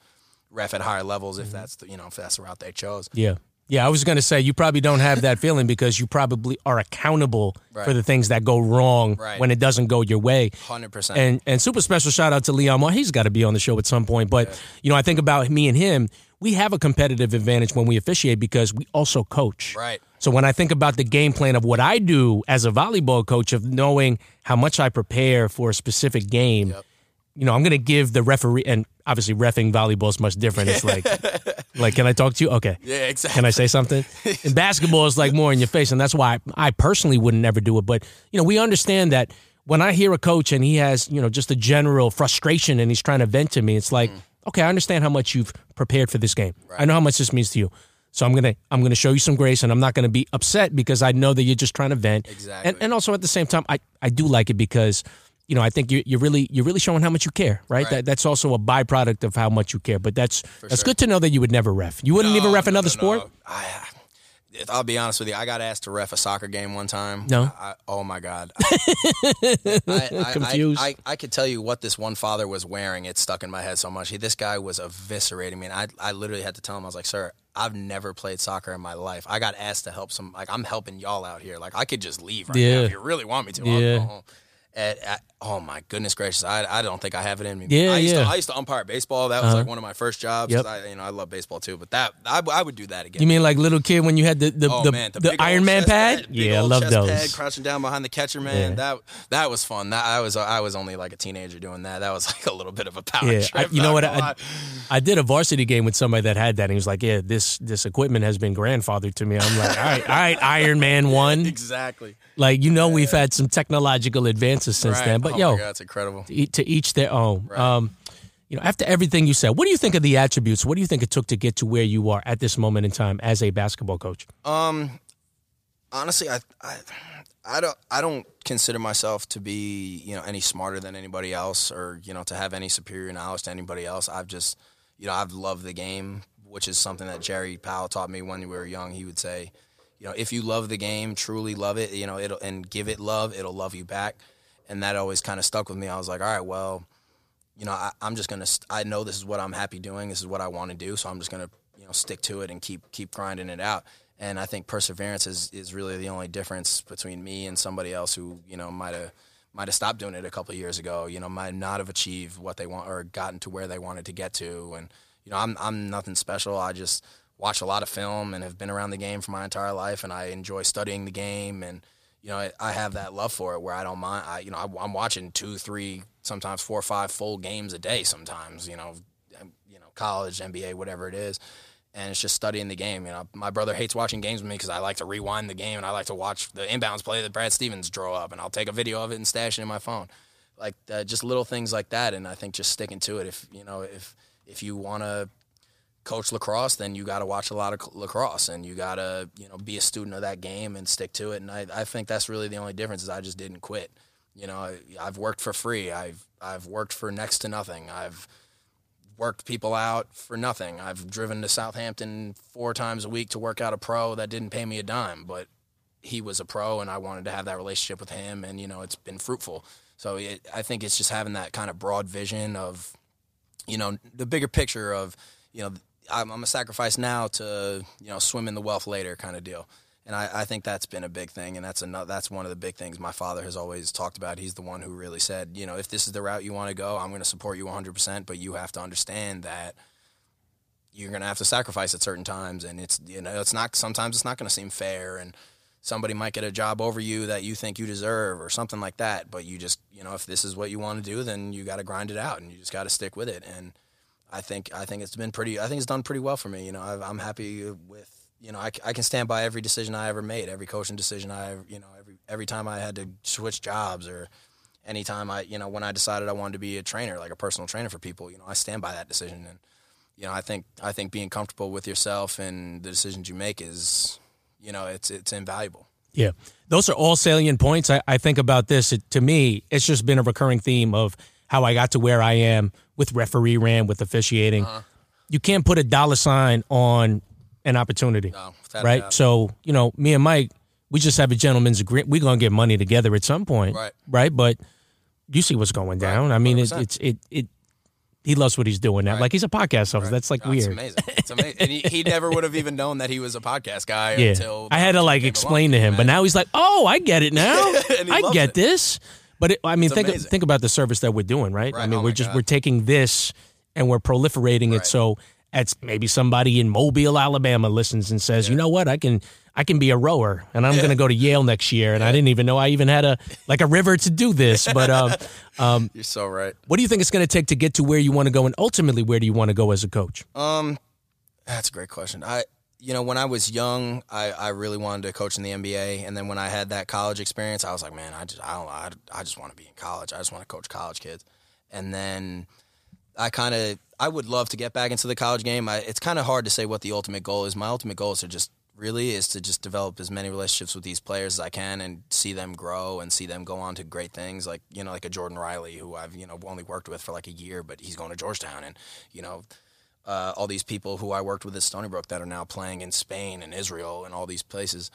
ref at higher levels Mm-hmm. if that's the, you know if that's the route they chose. Yeah. Yeah, I was going to say you probably don't have that feeling because you probably are accountable for the things that go wrong Right. when it doesn't go your way. Hundred percent. And and super special shout out to Leon Moore. He's got to be on the show at some point. But you know, I think about me and him. We have a competitive advantage when we officiate because we also coach. Right. So when I think about the game plan of what I do as a volleyball coach, of knowing how much I prepare for a specific game, Yep. You know, I'm going to give the referee and obviously refing volleyball is much different. It's like, like, can I talk to you? Okay. Yeah, exactly. Can I say something? And basketball is like more in your face, and that's why I, I personally would never do it. But you know, we understand that when I hear a coach and he has you know just a general frustration and he's trying to vent to me, it's like, mm. okay, I understand how much you've prepared for this game. I know how much this means to you. So I'm gonna I'm gonna show you some grace, and I'm not gonna be upset because I know that you're just trying to vent. Exactly. And and also at the same time, I, I do like it because you know I think you're, you're really you're really showing how much you care, right? Right. That that's also a byproduct of how much you care. But that's that's sure. good to know that you would never ref. You wouldn't even ref no, another no, sport. no. I, if I'll be honest with you, I got asked to ref a soccer game one time. No? I, oh my god. I, I, Confused. I, I, could tell you what this one father was wearing. It stuck in my head so much. He, this guy was eviscerating me, and I, I literally had to tell him, I was like, "Sir, I've never played soccer in my life. I got asked to help some. Like I'm helping y'all out here. Like I could just leave right Yeah. now if you really want me to. I'll Yeah. Go home." And, uh, oh my goodness gracious! I, I don't think I have it in me. Yeah, I used yeah. To, I used to umpire baseball. That was Uh-huh. like one of my first jobs. Yep. I, you know, I love baseball too. But that I, I would do that again. You mean like little kid when you had the the, Oh the, man, the, big Iron Man pad? big Yeah, I love those. Pad, crouching down behind the catcher, man. Yeah. That that was fun. That I was I was only like a teenager doing that. That was like a little bit of a power Yeah, trip. I, you know what? I. I did a varsity game with somebody that had that, and he was like, "Yeah, this this equipment has been grandfathered to me." I'm like, "All right, all right, Iron Man one." exactly. Like you know, we've had some technological advances since Right. then, but oh yo, God, it's incredible. to each- to each their own. Um, you know, after everything you said, what do you think of the attributes? What do you think it took to get to where you are at this moment in time as a basketball coach? Um, honestly, I, I I don't I don't consider myself to be you know any smarter than anybody else or you know to have any superior knowledge to anybody else. I've just you know I've loved the game, which is something that Jerry Powell taught me when we were young. He would say, you know, if you love the game, truly love it, you know, it'll and give it love, it'll love you back, and that always kind of stuck with me. I was like, all right, well, you know, I, I'm just gonna. I know this is what I'm happy doing. This is what I want to do, so I'm just gonna you know stick to it and keep keep grinding it out and I think perseverance is, is really the only difference between me and somebody else who you know might have might have stopped doing it a couple years ago. You know, might not have achieved what they want or gotten to where they wanted to get to. And you know, I'm I'm nothing special. I just watch a lot of film and have been around the game for my entire life, and I enjoy studying the game. And you know, I, have that love for it where I don't mind. I you know, I, I'm watching two, three, sometimes four or five full games a day. Sometimes you know, you know, college, NBA, whatever it is and it's just studying the game. You know, my brother hates watching games with me because I like to rewind the game and I like to watch the inbounds play that Brad Stevens drew up, and I'll take a video of it and stash it in my phone, like uh, just little things like that. And I think just sticking to it. If you know, if if you want to coach lacrosse, then you got to watch a lot of lacrosse and you got to you know be a student of that game and stick to it. And I, I think that's really the only difference is I just didn't quit. You know, I, I've worked for free. I've I've worked for next to nothing. I've worked people out for nothing. I've driven to Southampton four times a week to work out a pro that didn't pay me a dime, but he was a pro and I wanted to have that relationship with him, and you know it's been fruitful. So it, I think it's just having that kind of broad vision of, you know, the bigger picture of, you know, I'm, I'm a sacrifice now to you know swim in the wealth later kind of deal and I, I, think that's been a big thing, and that's another, that's one of the big things my father has always talked about. He's the one who really said, you know, if this is the route you want to go, I'm going to support you 100, percent but you have to understand that you're going to have to sacrifice at certain times, and it's you know it's not sometimes it's not going to seem fair, and somebody might get a job over you that you think you deserve or something like that, but you just you know if this is what you want to do, then you got to grind it out, and you just got to stick with it, and I think I think it's been pretty I think it's done pretty well for me. You know, i I'm happy with you know, I, I can stand by every decision I ever made, every coaching decision I, you know, every every time I had to switch jobs or anytime I, you know, when I decided I wanted to be a trainer, like a personal trainer for people, you know, I stand by that decision. And you know, I think I think being comfortable with yourself and the decisions you make is, you know, it's it's invaluable. Yeah, those are all salient points. I, I think about this. It, to me, it's just been a recurring theme of how I got to where I am with referee ran with officiating. Uh-huh. You can't put a dollar sign on an opportunity, no, right? So you know, me and Mike, we just have a gentleman's agreement. We're gonna get money together at some point, right? Right, but you see what's going down. Right. I mean, it, it's it it. He loves what he's doing now. Right. Like he's a podcast host. Right. That's like oh, weird. It's amazing. It's amazing. and he, he never would have even known that he was a podcast guy yeah. until I had to like explain along, to him. But now he's like, "Oh, I get it now. I get it. this." But it, I mean, it's think amazing. think about the service that we're doing, right? I mean, oh we're just God. we're taking this and we're proliferating it so it's maybe somebody in Mobile, Alabama listens and says, yeah. "You know what? I can I can be a rower, and I'm yeah. going to go to Yale next year." And yeah. I didn't even know I even had a like a river to do this. But um, um, you're so right. What do you think it's going to take to get to where you want to go, and ultimately, where do you want to go as a coach? Um, that's a great question. I you know, when I was young, I, I really wanted to coach in the NBA, and then when I had that college experience, I was like, man, I just I don't I, I just want to be in college. I just want to coach college kids, and then I kind of I would love to get back into the college game. I, it's kind of hard to say what the ultimate goal is. My ultimate goal is to just really is to just develop as many relationships with these players as I can and see them grow and see them go on to great things. Like you know, like a Jordan Riley, who I've you know only worked with for like a year, but he's going to Georgetown, and you know. Uh, all these people who I worked with at Stony Brook that are now playing in Spain and Israel and all these places.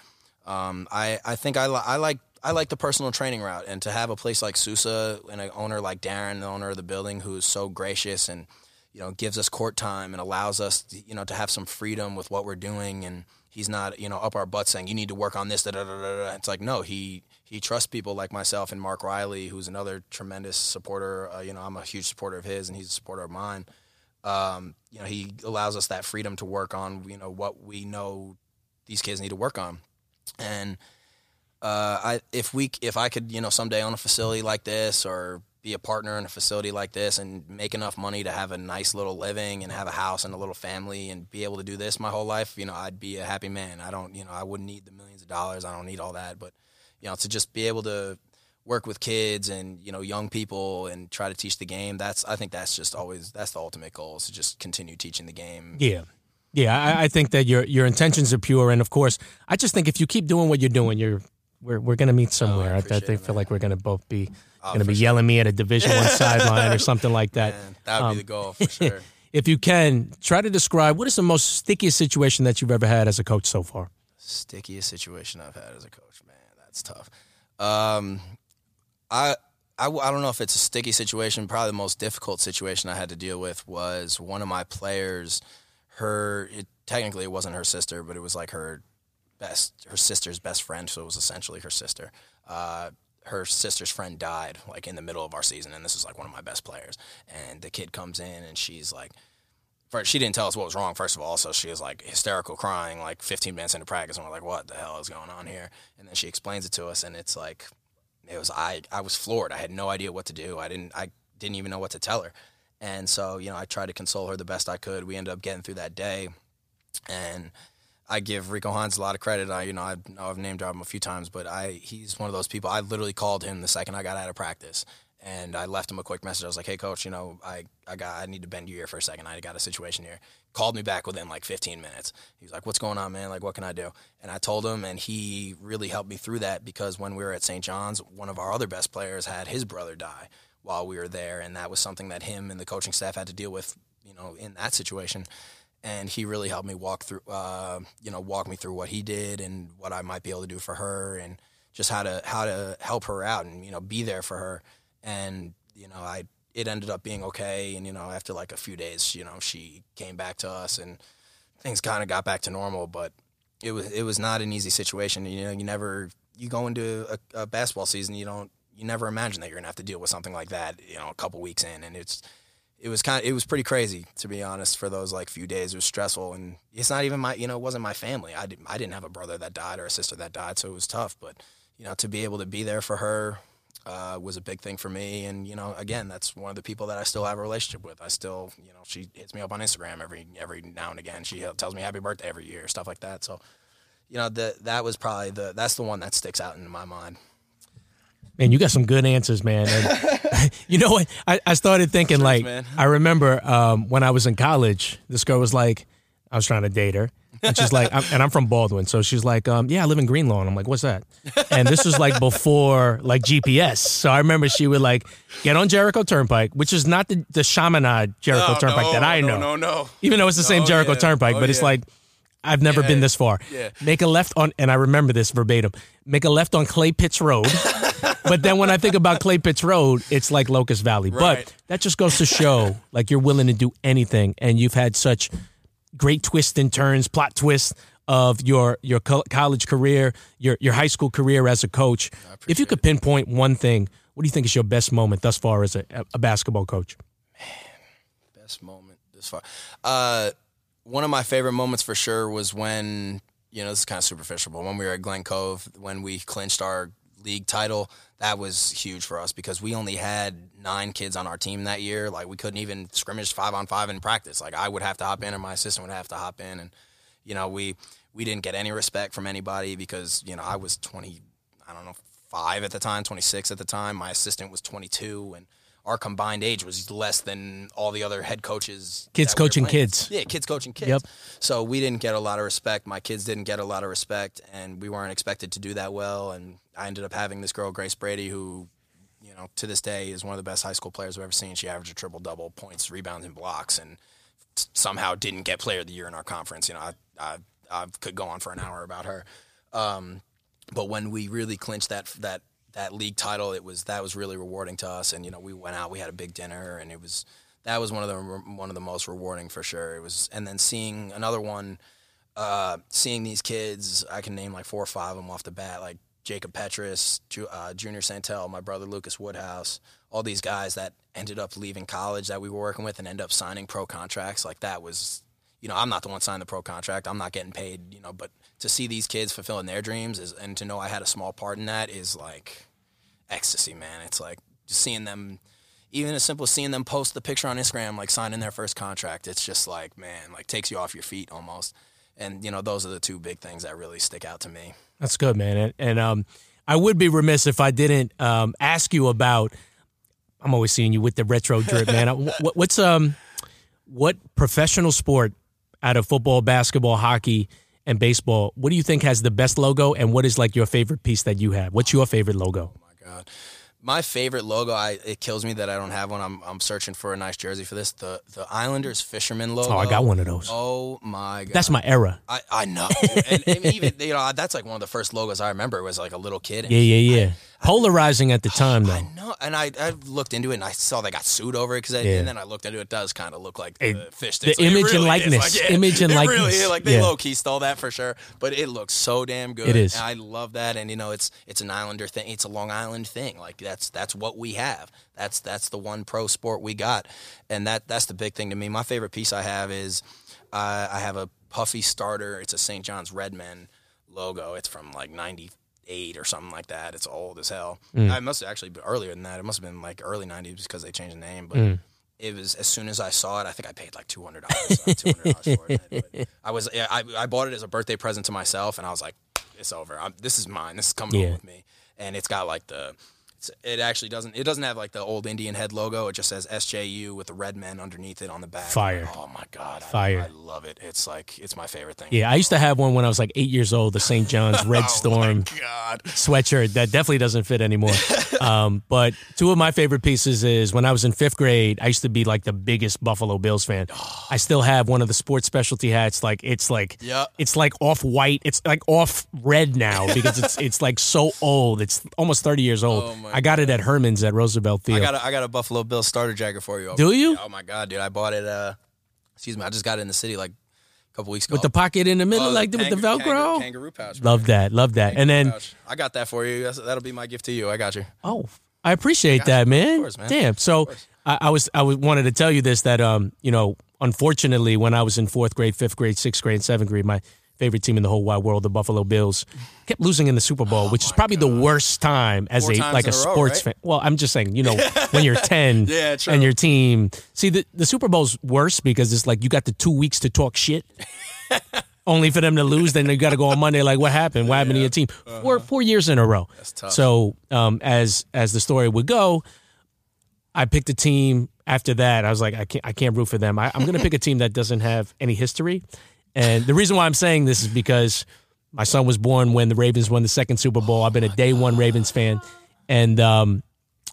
Um, I, I think I, li- I like I like the personal training route, and to have a place like Sousa and an owner like Darren, the owner of the building, who is so gracious and you know gives us court time and allows us, to, you know, to have some freedom with what we're doing, and he's not you know up our butt saying you need to work on this. Da, da, da, it's like no, he he trusts people like myself and Mark Riley, who's another tremendous supporter. Uh, you know, I'm a huge supporter of his, and he's a supporter of mine. Um, you know, he allows us that freedom to work on you know what we know these kids need to work on, and uh, I if we if I could you know someday own a facility like this or be a partner in a facility like this and make enough money to have a nice little living and have a house and a little family and be able to do this my whole life, you know, I'd be a happy man. I don't, you know, I wouldn't need the millions of dollars. I don't need all that, but you know, to just be able to work with kids and you know young people and try to teach the game. That's I think that's just always that's the ultimate goal is to just continue teaching the game. Yeah. Yeah, I, I think that your your intentions are pure, and of course, I just think if you keep doing what you're doing, you're we're we're gonna meet somewhere. I, I appreciate think feel man. like we're gonna both be Oh, gonna be sure. yelling me at a Division One sideline or something like that. Man, that would Um, be the goal for sure. If you can, try to describe what is the most stickiest situation that you've ever had as a coach so far. Stickiest situation I've had as a coach, man. That's tough. Um, I, I I don't know if it's a sticky situation. Probably the most difficult situation I had to deal with was one of my players. Her it, technically it wasn't her sister, but it was like her best her sister's best friend. So it was essentially her sister. Uh, her sister's friend died like in the middle of our season, and this is like one of my best players. And the kid comes in and she's like, first, she didn't tell us what was wrong. First of all, so she was like hysterical, crying like 15 minutes into practice, and we're like, "What the hell is going on here?" And then she explains it to us, and it's like, it was I. I was floored. I had no idea what to do. I didn't. I didn't even know what to tell her. And so, you know, I tried to console her the best I could. We ended up getting through that day, and I give Rico Hines a lot of credit. I, you know, I know I've name dropped him a few times, but I he's one of those people. I literally called him the second I got out of practice, and I left him a quick message. I was like, "Hey, coach, you know, I, I got I need to bend you here for a second. I got a situation here." Called me back within like 15 minutes. He was like, "What's going on, man? Like, what can I do?" And I told him, and he really helped me through that because when we were at St. John's, one of our other best players had his brother die while we were there, and that was something that him and the coaching staff had to deal with, you know, in that situation and he really helped me walk through uh, you know walk me through what he did and what I might be able to do for her and just how to how to help her out and you know be there for her and you know I it ended up being okay. And you know after like a few days you know she came back to us and things kind of got back to normal. But it was it was not an easy situation. You know you never you go into a, a basketball season you don't you never imagine that you're gonna have to deal with something like that you know a couple weeks in. And it's it was kind of, it was pretty crazy to be honest for those like few days. It was stressful. And it's not even my you know it wasn't my family. I didn't I didn't have a brother that died or a sister that died. So it was tough. But you know to be able to be there for her uh, was a big thing for me and you know again that's one of the people that I still have a relationship with I still you know she hits me up on Instagram every every now and again she tells me happy birthday every year stuff like that so you know that that was probably the that's the one that sticks out in my mind Man, you got some good answers, man. And you know what? I, I started thinking like man. I remember um, when I was in college, this girl was like, I was trying to date her. And she's like, I'm, and I'm from Baldwin, so she's like, um, yeah, I live in Greenlawn. I'm like, what's that? And this was like before like GPS. So I remember she would like get on Jericho Turnpike, which is not the, the Chaminade Jericho Oh, Turnpike no, that I no, know. no no no. Even though it's the same Oh, Jericho yeah. Turnpike, Oh, but it's yeah. like I've never Yeah. been this far. Yeah. Make a left on, and I remember this verbatim. Make a left on Clay Pitts Road. but then when I think about Clay Pitts Road, it's like Locust Valley. Right. But that just goes to show, like you're willing to do anything, and you've had such great twists and turns, plot twists of your your co- college career, your your high school career as a coach. If you could pinpoint one thing, what do you think is your best moment thus far as a, a basketball coach? Man, best moment this far. Uh, one of my favorite moments for sure was when you know this is kind of superficial, but when we were at Glen Cove, when we clinched our league title, that was huge for us because we only had nine kids on our team that year. Like we couldn't even scrimmage five on five in practice. Like I would have to hop in, and my assistant would have to hop in, and you know we we didn't get any respect from anybody because you know I was twenty, I don't know, five at the time, twenty six at the time. My assistant was twenty two, and our combined age was less than all the other head coaches. Kids that we coaching kids. Yeah, kids coaching kids. Yep. So we didn't get a lot of respect. My kids didn't get a lot of respect, and we weren't expected to do that well. And I ended up having this girl, Grace Brady, who, you know, to this day is one of the best high school players I've ever seen. She averaged a triple double, points, rebounds, and blocks, and somehow didn't get Player of the Year in our conference. You know, I I, I could go on for an hour about her. Um, but when we really clinched that that that league title, it was that was really rewarding to us. And you know, we went out, we had a big dinner, and it was that was one of the one of the most rewarding for sure. It was, and then seeing another one, uh, seeing these kids, I can name like four or five of them off the bat, like Jacob Petrus, uh, Junior Saintel, my brother Lucas Woodhouse, all these guys that ended up leaving college that we were working with and end up signing pro contracts. Like that was, you know, I'm not the one signing the pro contract. I'm not getting paid, you know, but to see these kids fulfilling their dreams is, and to know I had a small part in that is like ecstasy, man. It's like just seeing them, even as simple as seeing them post the picture on Instagram, like signing their first contract. It's just like, man, like takes you off your feet almost. And you know, those are the two big things that really stick out to me. That's good, man. And, and um, I would be remiss if I didn't um, ask you about. I'm always seeing you with the retro drip, man. what, what's um, what professional sport out of football, basketball, hockey, and baseball, what do you think has the best logo, and what is like your favorite piece that you have? What's your favorite logo? Oh my god. My favorite logo, I it kills me that I don't have one. I'm, I'm searching for a nice jersey for this. The the Islanders fisherman logo. Oh, I got one of those. Oh my god. That's my era. I, I know. and, and even you know, that's like one of the first logos I remember. Was like a little kid. Yeah, yeah, yeah. Polarizing at the time, though. I know, and I, I looked into it and I saw they got sued over it because, Yeah. and then I looked into it. It does kind of look like the fish. the. Like, image and really likeness. Like, yeah, Image and it likeness. Like they Yeah. low key stole that for sure, but it looks so damn good. It is. And I love that, and you know, it's it's an Islander thing. It's a Long Island thing. Like that's that's what we have. That's that's the one pro sport we got, and that that's the big thing to me. My favorite piece I have is uh, I have a puffy starter. It's a St. John's Redmen logo. It's from like ninety eight or something like that. It's old as hell. Mm. I must have actually been earlier than that. It must have been like early nineties because they changed the name. But Mm. it was as soon as I saw it, I think I paid like two hundred dollars. Two hundred dollars for it. I was yeah, I, I bought it as a birthday present to myself, and I was like, it's over. I'm, this is mine. This is coming Yeah. home with me. And it's got like the. It's, it actually doesn't. It doesn't have like the old Indian head logo. It just says SJU with the red men underneath it on the back. Fire. Oh my god. Fire. I, love it. It's like it's my favorite thing. Yeah, I used to have one when I was like eight years old, the St. John's Red Oh Storm sweatshirt. That definitely doesn't fit anymore. um, but two of my favorite pieces is when I was in fifth grade, I used to be like the biggest Buffalo Bills fan. I still have one of the sports specialty hats. Like it's like Yeah. it's like off white. It's like off red now because it's it's like so old. It's almost thirty years old. Oh my I got it at Herman's at Roosevelt Field. I got a, I got a Buffalo Bill starter jacket for you. Do you? Oh my god, dude! I bought it. Uh, excuse me, I just got it in the city like a couple weeks ago. with the pocket in the middle, Oh, like the, with the Velcro. kangaroo, kangaroo pouch. Love that, love that. And then Pouch. I got that for you. That's, that'll be my gift to you. I got you. Oh, I appreciate that, man. course, man. Damn. So I, I was I was wanted to tell you this that um you know unfortunately when I was in fourth grade, fifth grade, sixth grade, seventh grade, my favorite team in the whole wide world, the Buffalo Bills, kept losing in the Super Bowl, which is probably the worst time as Oh Four a like a a row, sports right? fan. Well, I'm just saying, you know, when you're ten Yeah, and your team. See, the the Super Bowl's worse because it's like you got the two weeks to talk shit. Only for them to lose, then you got to go on Monday. Like, what happened? What happened to your team? Four four years in a row. That's Uh-huh. tough. So, um, as as the story would go, I picked a team. After that, I was like, I can't, I can't root for them. I, I'm going to pick a team that doesn't have any history. And the reason why I'm saying this is because my son was born when the Ravens won the second Super Bowl. I've been a day one Ravens fan, and um,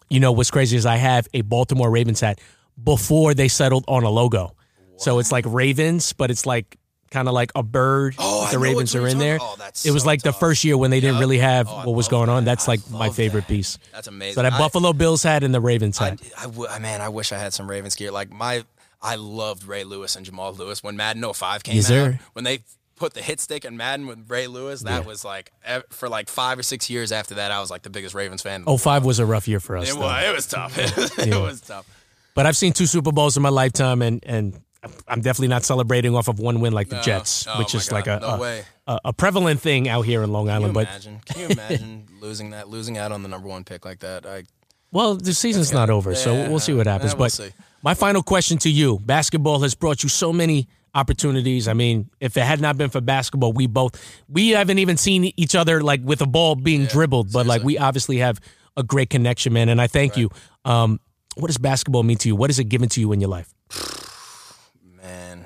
you know what's crazy is I have a Baltimore Ravens hat before they settled on a logo. So it's like Ravens, but it's like kind of like a bird. Oh, I the Ravens are in there. oh, it was so like the first year when they didn't really have Oh, what was going on. That's I like my favorite that. piece. That's amazing. So that I- Buffalo Bills hat and the Ravens I, hat. I w- I- man, I wish I had some Ravens gear. Like my, I loved Ray Lewis and Jamal Lewis when Madden 05 came Yes, out. sir. When they put the hit stick in Madden with Ray Lewis, that was like eh, for like five or six years after that, I was like the biggest Ravens fan. Oh, five was a rough year for us. it though. was, it was tough. it Yeah. was tough. But I've seen two Super Bowls in my lifetime, and and I'm definitely not celebrating off of one win like the No. Jets, Oh which is like a, No a, a prevalent thing out here in Long Can Island. But imagine? Can you imagine losing that, losing out on the number one pick like that? I, well, the season's not over, so we'll see what happens. yeah, we'll but see. My final question to you: Basketball has brought you so many opportunities. I mean, if it had not been for basketball, we both we haven't even seen each other like with a ball being dribbled, but like we obviously have a great connection, man. And I thank you. Um, what does basketball mean to you? What has it given to you in your life? man,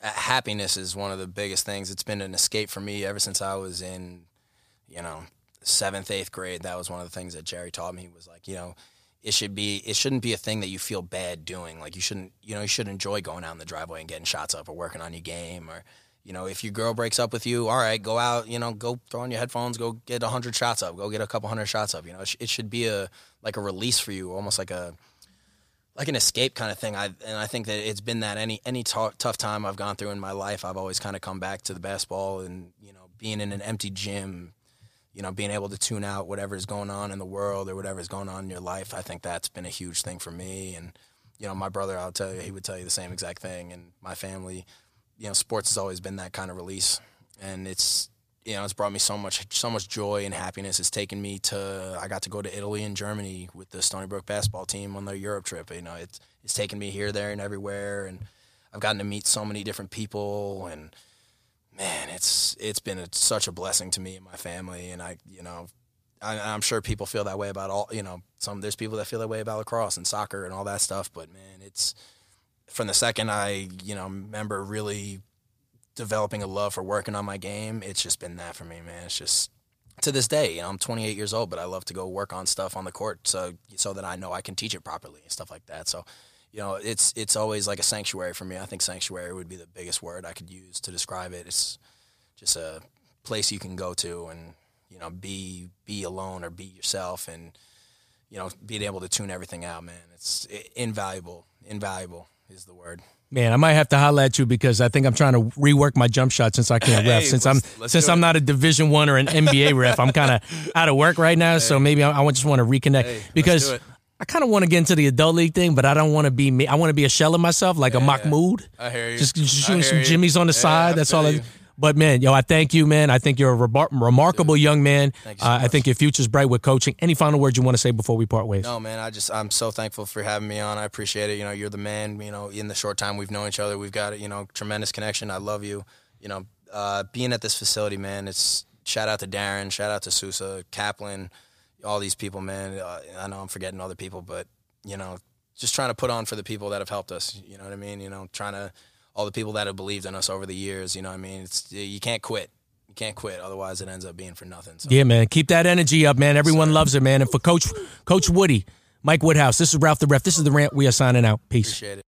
happiness is one of the biggest things. It's been an escape for me ever since I was in, you know, seventh, eighth grade. That was one of the things that Jerry taught me He was like, you know, it should be, it shouldn't be a thing that you feel bad doing. Like you shouldn't, you know, you should enjoy going out in the driveway and getting shots up or working on your game or. You know, if your girl breaks up with you, all right, go out. You know, go throw on your headphones, go get a hundred shots up, go get a couple hundred shots up. You know, it, sh- it should be a like a release for you, almost like a like an escape kind of thing. I and I think that it's been that any any tou- tough time I've gone through in my life, I've always kind of come back to the basketball and you know being in an empty gym, you know being able to tune out whatever is going on in the world or whatever is going on in your life. I think that's been a huge thing for me. And you know my brother, I'll tell you, he would tell you the same exact thing. And my family, you know, sports has always been that kind of release, and it's you know, it's brought me so much so much joy and happiness. It's taken me to I got to go to Italy and Germany with the Stony Brook basketball team on their Europe trip. You know, it's it's taken me here, there, and everywhere, and I've gotten to meet so many different people, and man, it's it's been a, such a blessing to me and my family, and I, you know. I, I'm sure people feel that way about all, you know, some, there's people that feel that way about lacrosse and soccer and all that stuff. But man, it's from the second I, you know, remember really developing a love for working on my game, it's just been that for me, man. It's just to this day, you know, I'm 28 years old, but I love to go work on stuff on the court so so that I know I can teach it properly and stuff like that. So, you know, it's it's always like a sanctuary for me. I think sanctuary would be the biggest word I could use to describe it. It's just a place you can go to and you know be be alone or be yourself and you know being able to tune everything out, man. It's invaluable. Invaluable is the word. Man, I might have to holler at you because I think I'm trying to rework my jump shot since I can't ref. Hey, since let's- I'm let's since I'm it. not a Division One or an NBA ref, I'm kind of out of work right now. So maybe I, I just want to reconnect Hey, because. I kind of want to get into the adult league thing, but I don't want to be me. I want to be a shell of myself, like a Mahmoud. I hear you. Just, just shooting some you. jimmies on the Yeah, side. I That's all. I, but man, yo, I thank you, man. I think you're a rebar- remarkable young man. Thank you so uh, I think your future's bright with coaching. Any final words you want to say before we part ways? No, man, I just I'm so thankful for having me on. I appreciate it. You know, you're the man. You know, in the short time we've known each other, we've got you know tremendous connection. I love you. You know, uh, being at this facility, man. It's shout out to Darren, shout out to Sousa, Kaplan, all these people, man. Uh, I know I'm forgetting other people, but you know, just trying to put on for the people that have helped us. You know what I mean? You know, trying to all the people that have believed in us over the years. You know what I mean? It's you can't quit. You can't quit, otherwise it ends up being for nothing. So. Yeah, man. Keep that energy up, man. Everyone loves it, man. And for Coach Coach Woody, Mike Woodhouse, this is Ralph the Ref. This is the rant. We are signing out. Peace. Appreciate it.